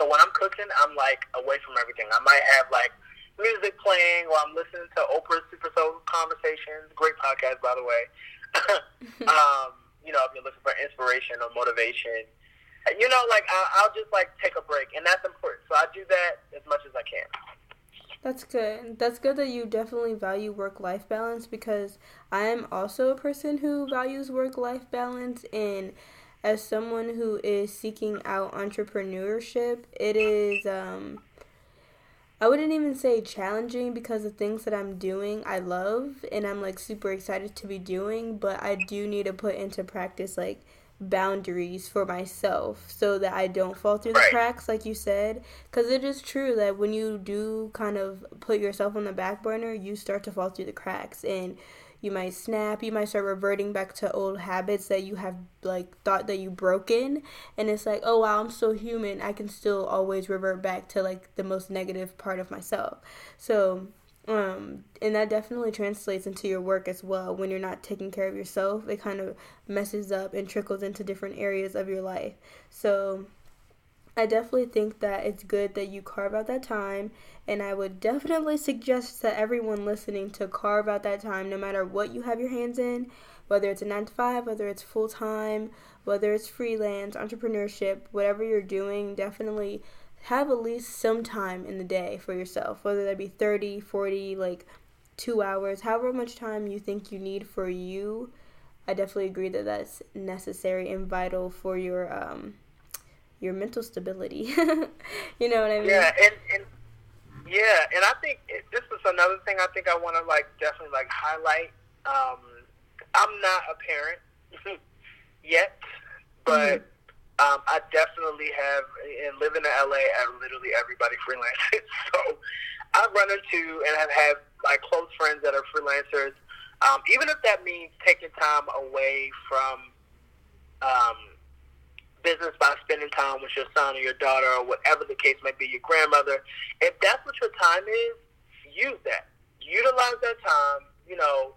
so when I'm cooking, I'm like away from everything. I might have like music playing while I'm listening to Oprah's Super Soul Conversations. Great podcast, by the way. (laughs) um, you know, if you're looking for inspiration or motivation, you know, like I, I'll just like take a break, and that's important. So I do that as much as I can. That's good. That's good that you definitely value work life balance because I am also a person who values work life balance and as someone who is seeking out entrepreneurship, it is um I wouldn't even say challenging because the things that I'm doing I love and I'm like super excited to be doing, but I do need to put into practice like boundaries for myself so that I don't fall through the cracks like you said. Because it is true that when you do kind of put yourself on the back burner you start to fall through the cracks and you might snap you might start reverting back to old habits that you have like thought that you broken and it's like oh wow i'm still human. I can still always revert back to like the most negative part of myself. So um and that definitely translates into your work as well. When you're not taking care of yourself it kind of messes up and trickles into different areas of your life. So I definitely think that it's good that you carve out that time, and I would definitely suggest to everyone listening to carve out that time no matter what you have your hands in, whether it's a 9 to 5, whether it's full time, whether it's freelance, entrepreneurship, whatever you're doing, definitely have at least some time in the day for yourself, whether that be 30, 40, like 2 hours, however much time you think you need for you. I definitely agree that that's necessary and vital for your um your mental stability. (laughs) you know what I mean? Yeah, and, and yeah, and I think it, this is another thing I think I want to like definitely like highlight. Um, I'm not a parent (laughs) yet, but mm-hmm. um, I definitely have. And living in LA, literally everybody freelances, (laughs) so I've run into and have had like close friends that are freelancers. Um, even if that means taking time away from um, business by spending time with your son or your daughter or whatever the case may be, your grandmother. If that's what your time is, use that. Utilize that time. You know,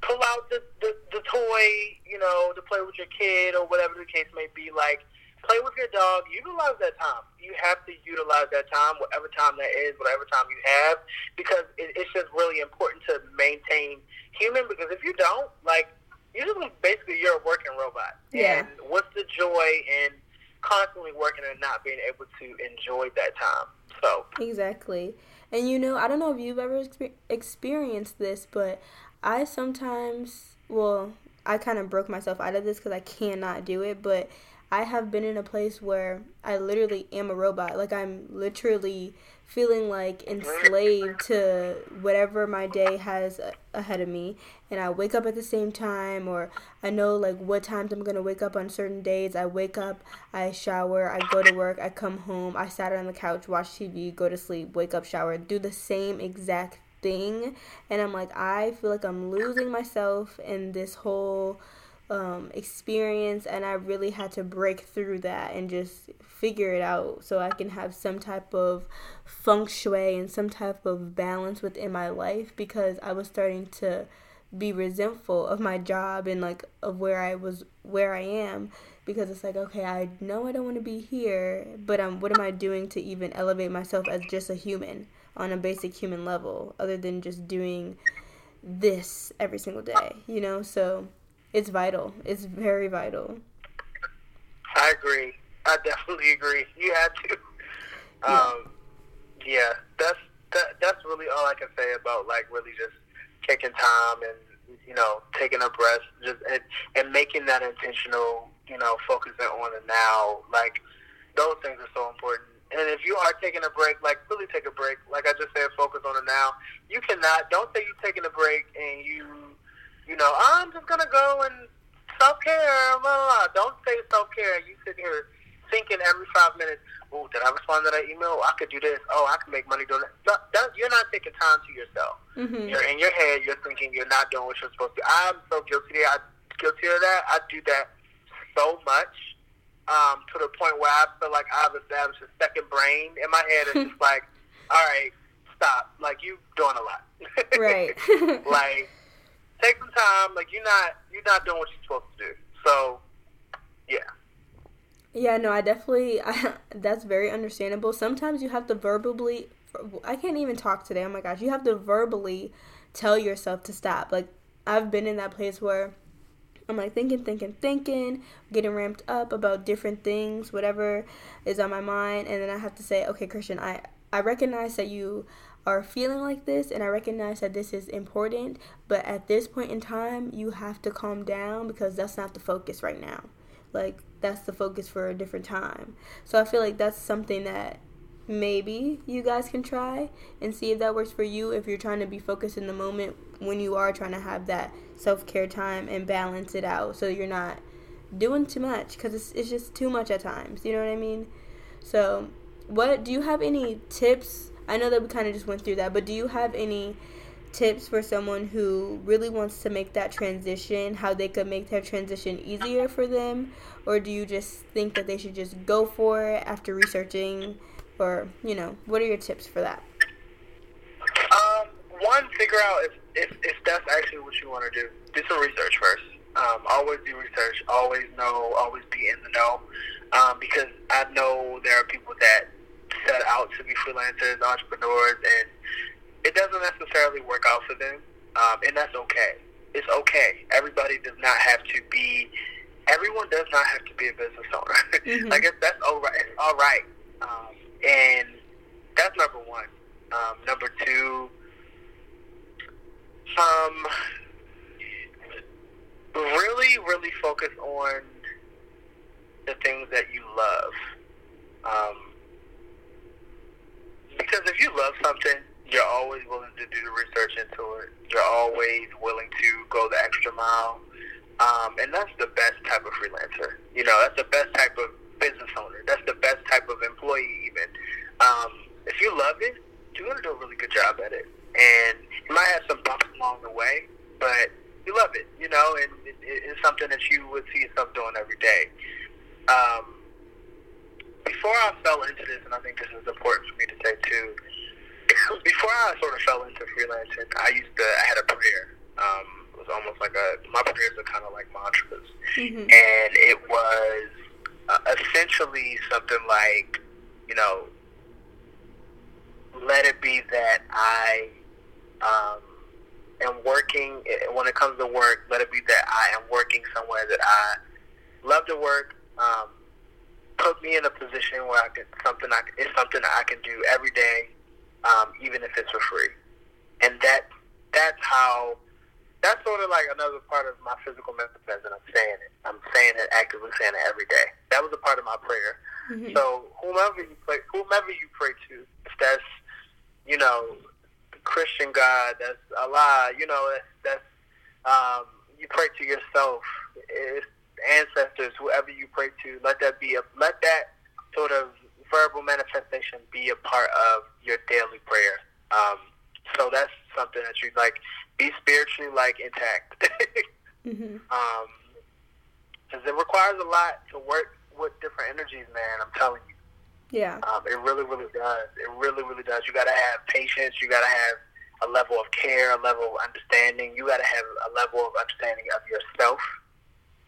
pull out the, the, the toy, you know, to play with your kid or whatever the case may be. Like, play with your dog. Utilize that time. You have to utilize that time, whatever time that is, whatever time you have, because it, it's just really important to maintain human. Because if you don't, like, usually basically you're a working robot. Yeah. And what's the joy in constantly working and not being able to enjoy that time? So exactly. And you know, I don't know if you've ever experienced this, but I sometimes, well, I kind of broke myself out of this because I cannot do it, but I have been in a place where I literally am a robot. Like I'm literally feeling like enslaved to whatever my day has ahead of me and I wake up at the same time or I know like what times I'm going to wake up on certain days. I wake up, I shower, I go to work, I come home, I sat on the couch, watch TV, go to sleep, wake up, shower, do the same exact thing and I'm like I feel like I'm losing myself in this whole um, experience, and I really had to break through that and just figure it out so I can have some type of feng shui and some type of balance within my life because I was starting to be resentful of my job and like of where I was where I am because it's like okay I know I don't want to be here but um what am I doing to even elevate myself as just a human on a basic human level other than just doing this every single day you know? So it's vital. It's very vital. I agree. I definitely agree. (laughs) You had to. Yeah. Um, yeah, that's that, that's really all I can say about like really just taking time and you know taking a breath, just and, and making that intentional. You know, focusing on the now. Like those things are so important. And if you are taking a break, like really take a break. Like I just said, focus on the now. You cannot. Don't say you're taking a break and you you know, I'm just gonna go and self care, blah, blah, blah. Don't say self care. You sit here thinking every five minutes, oh, did I respond to that email? I could do this. Oh, I can make money doing that. that you're not taking time to yourself. Mm-hmm. You're in your head. You're thinking you're not doing what you're supposed to. I'm so guilty. I guilty of that. I do that so much um, to the point where I feel like I've established a second brain in my head. It's (laughs) just like, all right, stop. Like you doing a lot. (laughs) right. like take some time. Like you're not you're not doing what you're supposed to do. So yeah. Yeah, no, I definitely (laughs) I, that's very understandable. Sometimes you have to verbally I can't even talk today. Oh my gosh, you have to verbally tell yourself to stop. Like I've been in that place where I'm like thinking, thinking, thinking, getting ramped up about different things, whatever is on my mind, and then I have to say, okay, Christian, I I recognize that you are feeling like this and I recognize that this is important, but at this point in time, you have to calm down because that's not the focus right now. Like that's the focus for a different time. So I feel like that's something that maybe you guys can try and see if that works for you if you're trying to be focused in the moment when you are trying to have that self-care time and balance it out so you're not doing too much because it's, it's just too much at times you know what i mean so what do you have any tips I know that we kind of just went through that, but do you have any tips for someone who really wants to make that transition, how they could make that transition easier for them? Or do you just think that they should just go for it after researching? Or, you know, what are your tips for that? Um, one, figure out if, if, if that's actually what you want to do. Do some research first. Um, always do research. Always know. Always be in the know. Um, because I know there are people that set out to be freelancers, entrepreneurs, and it doesn't necessarily work out for them, um, and that's okay. It's okay. Everybody does not have to be. Everyone does not have to be a business owner. (laughs) Mm-hmm. I guess that's all right. It's all right, um, and that's number one. Um, number two, um, really, really focus on the things that you love. Um, because if you love something, you're always willing to do the research into it. You're always willing to go the extra mile. Um, and that's the best type of freelancer. You know, that's the best type of business owner. That's the best type of employee, even. Um, if you love it, you're going to do a really good job at it. And you might have some bumps along the way, but you love it, you know, and it, it's something that you would see yourself doing every day. Um, before I fell into this, and I think this is important for me to say too, (coughs) before I sort of fell into freelancing, I used to, I had a prayer. Um, it was almost like a, my prayers are kind of like mantras. Mm-hmm. And it was uh, essentially something like, you know, let it be that I um, am working, when it comes to work, let it be that I am working somewhere that I love to work. Um, put me in a position where I can something I it's something I can do every day, um, even if it's for free. And that that's how that's sort of like another part of my physical medicine. And I'm saying it. I'm saying it actively, saying it every day. That was a part of my prayer. Mm-hmm. So whomever you pray, whomever you pray to, if that's you know the Christian God, that's Allah, you know that's, that's um, you pray to yourself. It's ancestors, whoever you pray to, let that be a let that sort of verbal manifestation be a part of your daily prayer. Um, so that's something that you like be spiritually like intact. (laughs) mm-hmm. Um, because it requires a lot to work with different energies, man. I'm telling you. Yeah. Um, it really, really does. It really, really does. You got to have patience. You got to have a level of care, a level of understanding. You got to have a level of understanding of yourself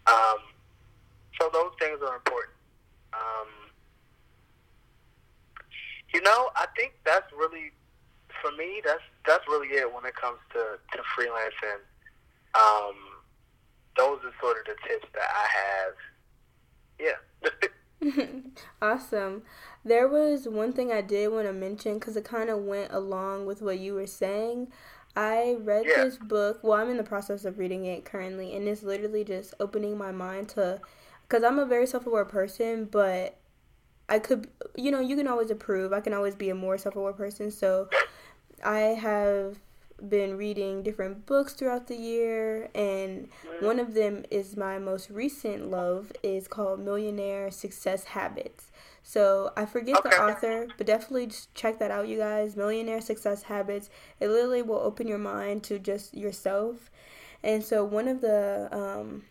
um, so those things are important. Um, you know, I think that's really, for me, that's that's really it when it comes to, to freelancing. Um, those are sort of the tips that I have. Yeah. (laughs) awesome. There was one thing I did want to mention because it kind of went along with what you were saying. I read yeah. this book. Well, I'm in the process of reading it currently, and it's literally just opening my mind to. Because I'm a very self aware person, but I could, you know, you can always improve. I can always be a more self aware person. So I have been reading different books throughout the year, and one of them is my most recent love, is called Millionaire Success Habits. So I forget okay. the author, but definitely just check that out, you guys. Millionaire Success Habits. It literally will open your mind to just yourself. And so one of the um,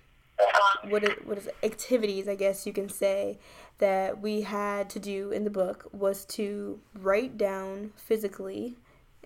what is, what is activities, I guess you can say, that we had to do in the book was to write down physically,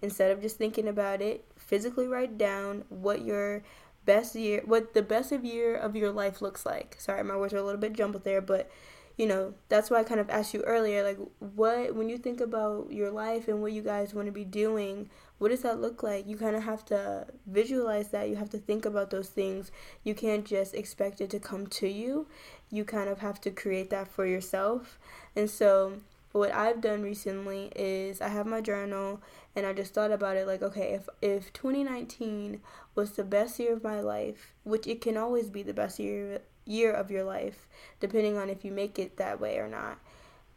instead of just thinking about it, physically write down what your best year, what the best of year of your life looks like. Sorry, my words are a little bit jumbled there, but you know, that's why I kind of asked you earlier, like, what, when you think about your life and what you guys want to be doing, what does that look like? You kind of have to visualize that. You have to think about those things. You can't just expect it to come to you. You kind of have to create that for yourself. And so, what I've done recently is I have my journal and I just thought about it like okay if if 2019 was the best year of my life which it can always be the best year year of your life, depending on if you make it that way or not.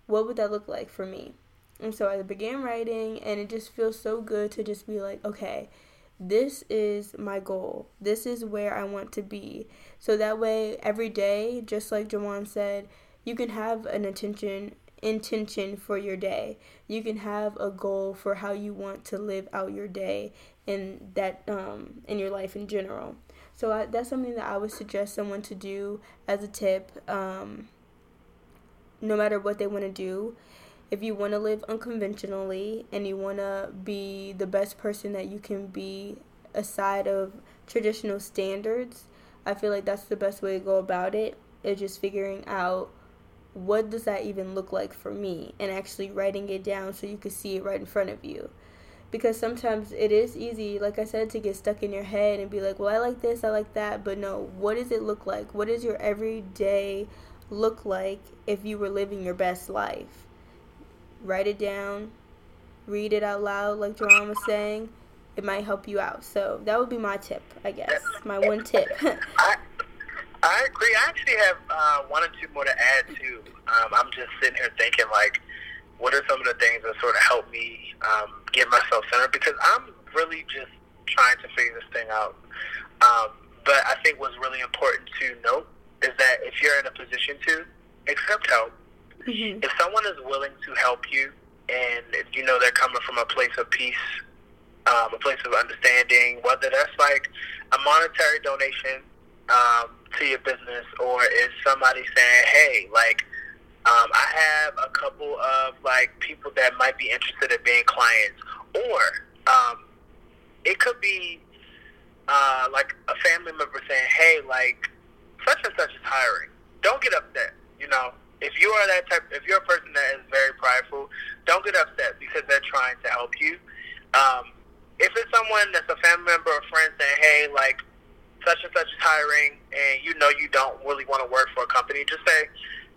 What would that look like for me? And so I began writing, and it just feels so good to just be like, okay, this is my goal. This is where I want to be. So that way, every day, just like Jowan said, you can have an attention intention for your day. You can have a goal for how you want to live out your day and that um in your life in general. So I, that's something that I would suggest someone to do as a tip. Um, no matter what they want to do, if you want to live unconventionally and you want to be the best person that you can be aside of traditional standards, I feel like that's the best way to go about it. Is just figuring out what does that even look like for me and actually writing it down so you can see it right in front of you because sometimes it is easy like i said to get stuck in your head and be like well i like this i like that but no what does it look like? What does your everyday look like if you were living your best life? Write it down read it out loud like Jerome was saying. It might help you out. So that would be my tip i guess. My one tip. I, agree. I actually have uh, one or two more to add too. Um, i'm just sitting here thinking like what are some of the things that sort of help me um, get myself centered because I'm really just trying to figure this thing out. Um, but I think what's really important to note is that if you're in a position to accept help, mm-hmm. if someone is willing to help you, and if you know they're coming from a place of peace, um, a place of understanding, whether that's like a monetary donation um, to your business or is somebody saying, hey, like, um, I have a couple of like people that might be interested in being clients, or um, it could be uh, like a family member saying, "Hey, like such and such is hiring. Don't get upset." You know, if you are that type, if you're a person that is very prideful, don't get upset because they're trying to help you. Um, if it's someone that's a family member or friend saying, "Hey, like such and such is hiring," and you know you don't really want to work for a company, just say,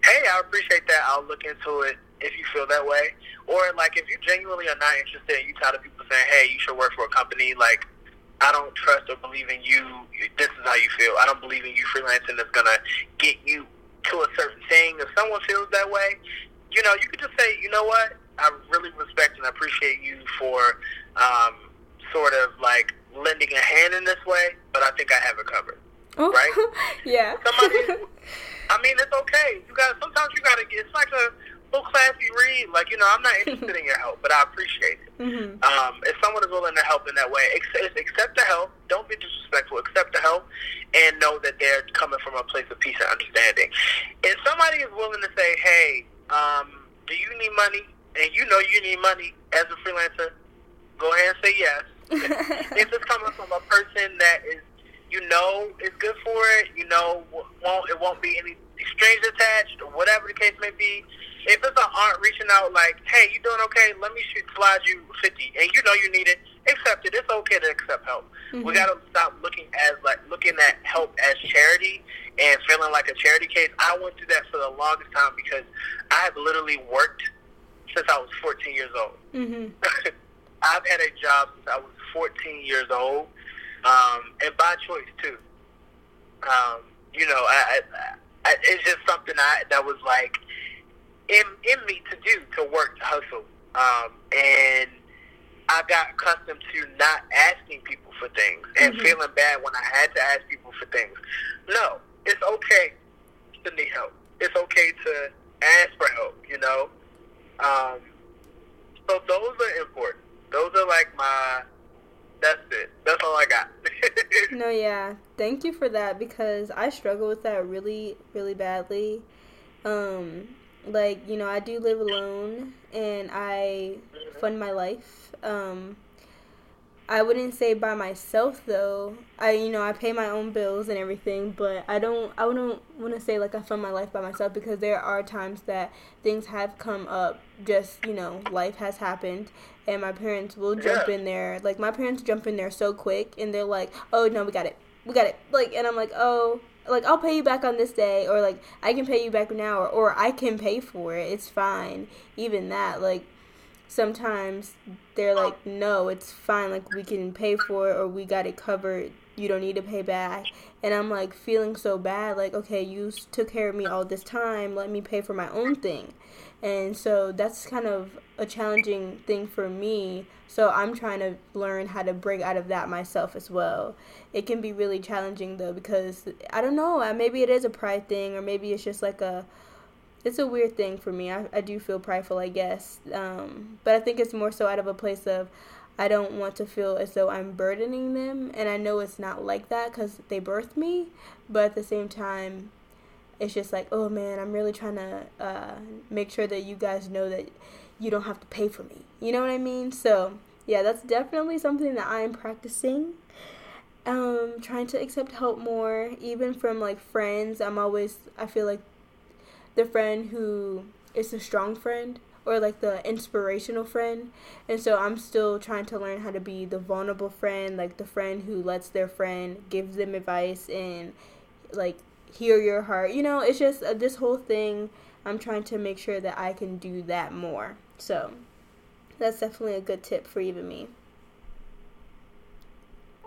"Hey, I appreciate that. I'll look into it." If you feel that way, or like if you genuinely are not interested, and you tell the people saying, "Hey, you should work for a company," like I don't trust or believe in you. This is how you feel. I don't believe in you freelancing that's gonna get you to a certain thing. If someone feels that way, you know, you could just say, you know what, I really respect and appreciate you for um, sort of like lending a hand in this way, but I think I have it covered. Oh. Right? (laughs) yeah. Somebody, (laughs) I mean, it's okay. You got sometimes you gotta get. It's like a little classy read. Like you know, I'm not (laughs) interested in your help, but I appreciate it. Mm-hmm. Um, if someone is willing to help in that way, accept, accept the help. Don't be disrespectful. Accept the help, and know that they're coming from a place of peace and understanding. If somebody is willing to say, "Hey, um, do you need money?" and you know you need money as a freelancer, go ahead and say yes. (laughs) if it's coming from a person that is, you know, is good for it, you know, won't it won't be any strings attached or whatever the case may be if it's an aunt reaching out like, "Hey, you doing okay? Let me shoot slide you fifty, and you know you need it, accept it. It's okay to accept help. Mm-hmm. We got to stop looking as like looking at help as charity and feeling like a charity case. I went through that for the longest time because I have literally worked since I was 14 years old. Mm-hmm. (laughs) I've had a job since I was 14 years old, um, and by choice too. Um, you know, I, I, I, it's just something I that was like in in me to do to work to hustle. Um, and I got accustomed to not asking people for things and mm-hmm. feeling bad when I had to ask people for things. No, it's okay to need help. It's okay to ask for help. You know. Um, so those are important. Those are like my. That's it. That's all I got. (laughs) no, yeah. Thank you for that because I struggle with that really, really badly. Um, like you know i do live alone and i fund my life um i wouldn't say by myself though. I you know i pay my own bills and everything but i don't i wouldn't want to say like i fund my life by myself because there are times that things have come up just you know life has happened and my parents will jump in there. Like my parents jump in there so quick and they're like oh no we got it. We got it. Like and i'm like oh like I'll pay you back on this day or like I can pay you back now or, or I can pay for it. It's fine. Even that like sometimes they're oh. like no, it's fine like we can pay for it or we got it covered. You don't need to pay back. And I'm like feeling so bad like okay, you took care of me all this time. Let me pay for my own thing. And so that's kind of a challenging thing for me. So I'm trying to learn how to break out of that myself as well. It can be really challenging though because I don't know, maybe it is a pride thing or maybe it's just like a it's a weird thing for me. I, I do feel prideful, I guess. Um, but I think it's more so out of a place of I don't want to feel as though I'm burdening them. And I know it's not like that because they birthed me. But at the same time, it's just like, oh man, I'm really trying to uh, make sure that you guys know that you don't have to pay for me. You know what I mean? So, yeah, that's definitely something that I'm practicing. Um, trying to accept help more, even from like friends. I'm always, I feel like the friend who is a strong friend or like the inspirational friend. And so I'm still trying to learn how to be the vulnerable friend, like the friend who lets their friend give them advice and like hear your heart. You know, it's just uh, this whole thing. I'm trying to make sure that I can do that more. So that's definitely a good tip for even me.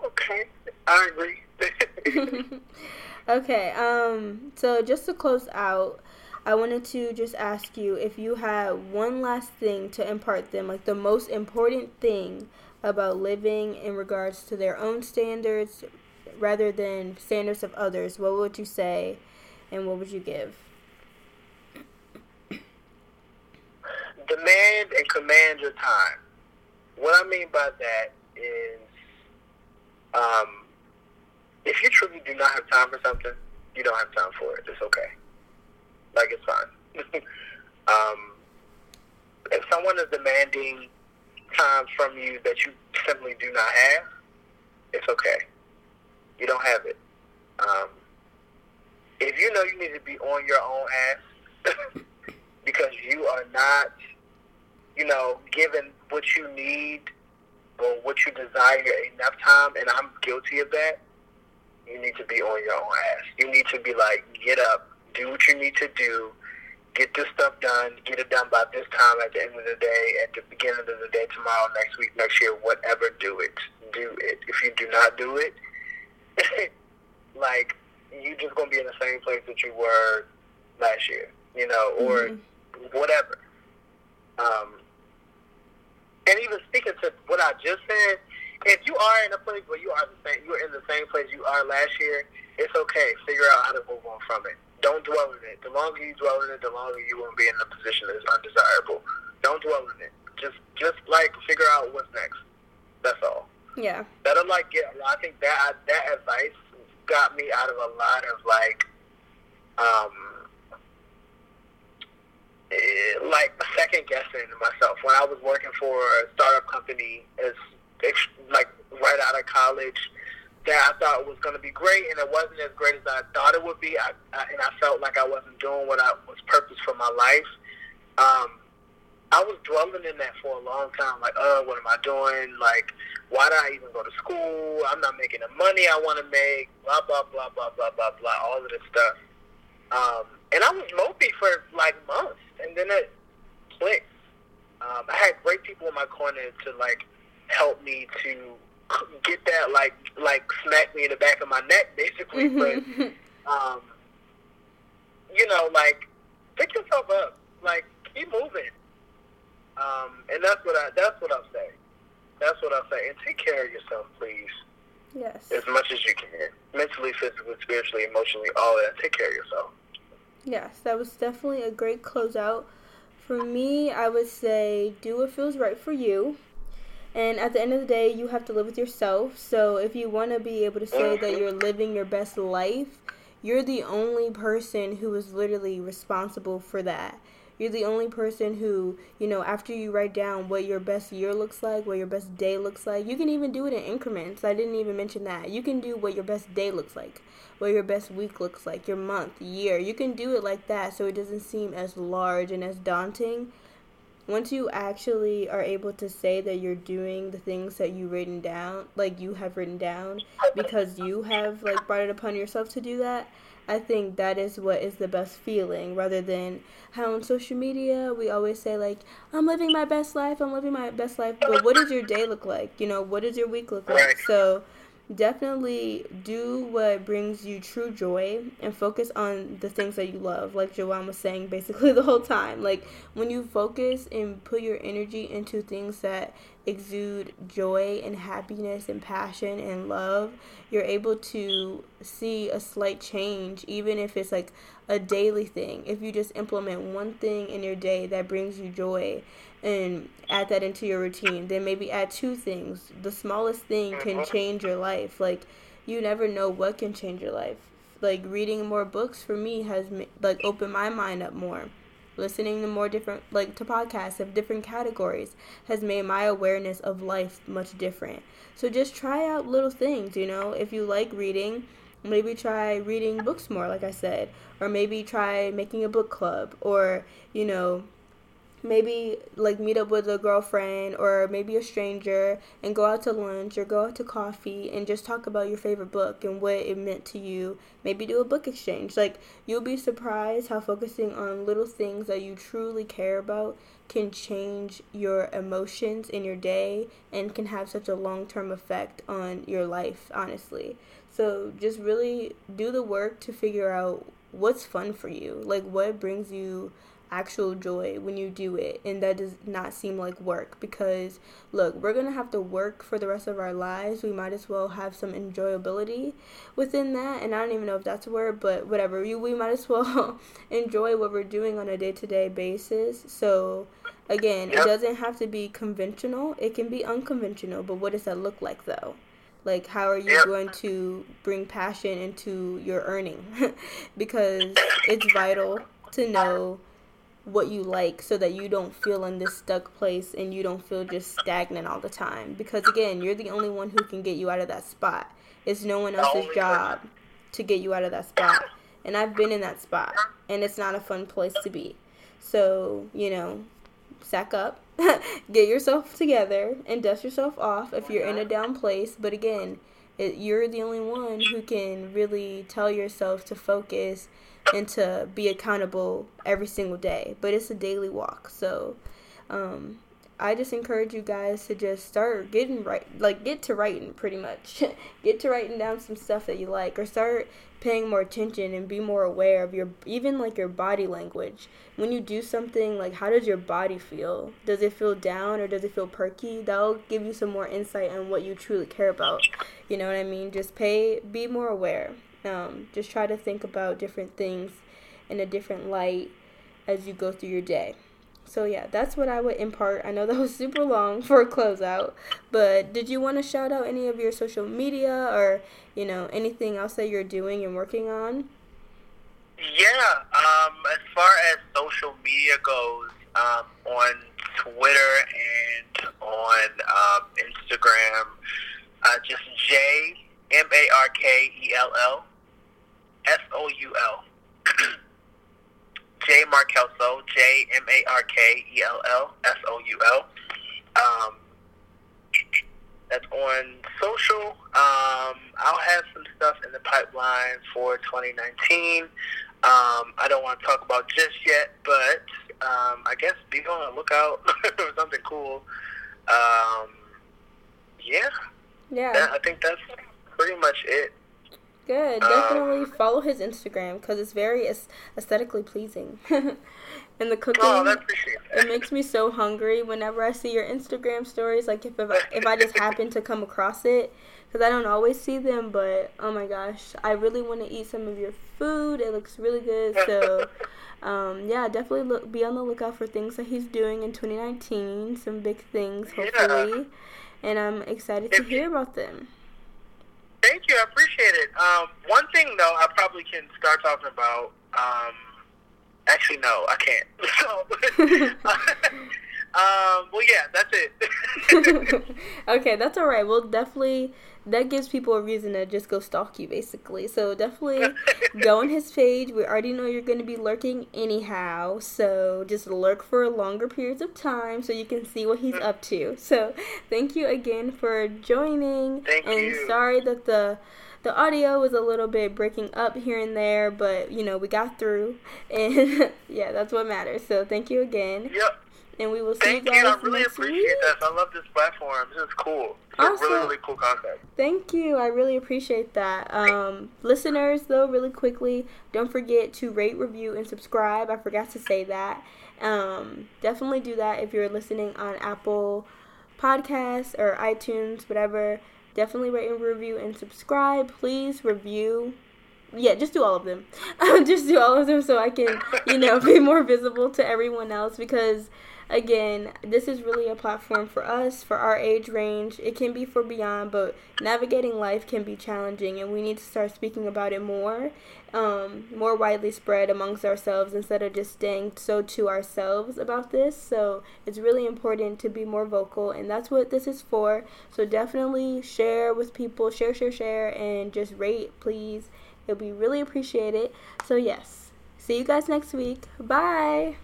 Okay, I agree. (laughs) (laughs) okay, um, so just to close out, I wanted to just ask you if you had one last thing to impart them, like the most important thing about living in regards to their own standards rather than standards of others, what would you say and what would you give? Demand and command your time. What I mean by that is um, if you truly do not have time for something, you don't have time for it. It's okay. Like it's fine. (laughs) um, if someone is demanding time from you that you simply do not have, it's okay. You don't have it. Um, if you know you need to be on your own ass (laughs) because you are not, you know, given what you need or what you desire enough time, and I'm guilty of that, you need to be on your own ass. You need to be like, get up, do what you need to do, get this stuff done, get it done by this time at the end of the day, at the beginning of the day, tomorrow, next week, next year, whatever, do it. Do it. If you do not do it, (laughs) like, you're just going to be in the same place that you were last year, you know, or mm-hmm. whatever. Um, and even speaking to what I just said, if you are in a place where you are the same, you're in the same place you are last year, it's okay. Figure out how to move on from it. Don't dwell in it. The longer you dwell in it, the longer you won't be in a position that is undesirable. Don't dwell in it. Just, just like figure out what's next. That's all. Yeah. That'll like get. I think that that advice got me out of a lot of like, um, eh, like second guessing myself when I was working for a startup company as like right out of college that I thought was going to be great, and it wasn't as great as I thought it would be. I, I, and I felt like I wasn't doing what I was purpose for my life. Um, I was dwelling in that for a long time. Like, oh, what am I doing? Like, why did I even go to school? I'm not making the money I want to make. Blah blah blah blah blah blah blah. All of this stuff. Um, and I was mopey for like months, and then it clicked. Um, I had great people in my corner to like help me to get that like like smack me in the back of my neck basically. Mm-hmm. But um, you know, like pick yourself up, like keep moving. Um, and that's what I that's what I'm saying. That's what I'm saying. And take care of yourself, please. Yes. As much as you can, mentally, physically, spiritually, emotionally, all that. Take care of yourself. Yes, that was definitely a great closeout. For me, I would say do what feels right for you. And at the end of the day, you have to live with yourself. So if you want to be able to say that you're living your best life, you're the only person who is literally responsible for that. You're the only person who, you know, after you write down what your best year looks like, what your best day looks like, you can even do it in increments. I didn't even mention that. You can do what your best day looks like, what your best week looks like, your month, year. You can do it like that so it doesn't seem as large and as daunting once you actually are able to say that you're doing the things that you written down like you have written down because you have like brought it upon yourself to do that i think that is what is the best feeling rather than how on social media we always say like i'm living my best life i'm living my best life but what does your day look like? You know what does your week look like? So definitely do what brings you true joy and focus on the things that you love like Jowan was saying (laughs) basically the whole time. Like when you focus and put your energy into things that exude joy and happiness and passion and love you're able to see a slight change even if it's like a daily thing. If you just implement one thing in your day that brings you joy and add that into your routine. Then maybe add two things. The smallest thing can mm-hmm. change your life. Like you never know what can change your life. Like reading more books for me has like opened my mind up more. Listening to more different like to podcasts of different categories has made my awareness of life much different. So just try out little things, you know. If you like reading, maybe try reading books more like I said, or maybe try making a book club or, you know, maybe like meet up with a girlfriend or maybe a stranger and go out to lunch or go out to coffee and just talk about your favorite book and what it meant to you. Maybe do a book exchange. Like you'll be surprised how focusing on little things that you truly care about can change your emotions in your day and can have such a long-term effect on your life, honestly. So just really do the work to figure out what's fun for you? Like what brings you actual joy when you do it and that does not seem like work because look we're gonna have to work for the rest of our lives. We might as well have some enjoyability within that and i don't even know if that's a word but whatever. We, we might as well (laughs) enjoy what we're doing on a day-to-day basis. So again yep. it doesn't have to be conventional. It can be unconventional but what does that look like though? Like how are you yep. going to bring passion into your earning? (laughs) Because it's vital to know what you like so that you don't feel in this stuck place and you don't feel just stagnant all the time. Because again you're the only one who can get you out of that spot. It's no one else's job to get you out of that spot. And i've been in that spot and it's not a fun place to be. So you know sack up (laughs) get yourself together and dust yourself off if you're in a down place. But again it, you're the only one who can really tell yourself to focus and to be accountable every single day. But it's a daily walk. So um, I just encourage you guys to just start getting right, like get to writing pretty much. (laughs) get to writing down some stuff that you like or start paying more attention and be more aware of your even like your body language. When you do something, like how does your body feel? Does it feel down or does it feel perky? That'll give you some more insight on what you truly care about. You know what I mean? Just pay be more aware. Um, just try to think about different things in a different light as you go through your day. So yeah, that's what I would impart. I know that was super long for a closeout, but did you want to shout out any of your social media or you know anything else that you're doing and working on? Yeah, um, as far as social media goes, um, on Twitter and on um, Instagram, uh, just J M A R K E L L S O U L. (clears throat) J Markellsoul, J M A R K E L L S O U L. Um, that's on social. Um, I'll have some stuff in the pipeline for 2019. Um, I don't want to talk about just yet, but um, I guess be on the lookout (laughs) for something cool. Um, yeah. Yeah. That, I think that's pretty much it. Good. Definitely um, follow his Instagram because it's very aesthetically pleasing. (laughs) and the cooking, oh, it makes me so hungry whenever I see your Instagram stories. Like if if I, if I just happen to come across it, because I don't always see them. But oh my gosh, I really want to eat some of your food. It looks really good. So. (laughs) Um, yeah, definitely look be on the lookout for things that he's doing in 2019. Some big things, hopefully, yeah. and I'm excited to hear about them. Thank you. I appreciate it. Um, one thing, though, I probably can start talking about. Um, actually, no, I can't. (laughs) So, (laughs) um, well, yeah, that's it. (laughs) okay, that's all right. We'll definitely that gives people a reason to just go stalk you basically. So definitely (laughs) go on his page. We already know you're going to be lurking anyhow. So just lurk for longer periods of time so you can see what he's up to. So thank you again for joining. Thank and you. sorry that the the audio was a little bit breaking up here and there, but you know, we got through (laughs) and (laughs) yeah, that's what matters. So thank you again. Yep and we will see Thank you guys you. I really appreciate week. this. I love this platform. This is cool. It's awesome. a really, really cool concept. Thank you. I really appreciate that. Um, listeners, though, really quickly, don't forget to rate, review, and subscribe. I forgot to say that. Um, definitely do that if you're listening on Apple Podcasts or iTunes, whatever. Definitely rate and review and subscribe. Please review yeah, just do all of them. (laughs) just do all of them so I can, you know, be more visible to everyone else because again, this is really a platform for us, for our age range. It can be for beyond, but navigating life can be challenging, and we need to start speaking about it more, um, more widely spread amongst ourselves instead of just staying so to ourselves about this. So it's really important to be more vocal, and that's what this is for. So definitely share with people, share, share, share, and just rate, please. It'll be really appreciated. So, yes, see you guys next week. Bye.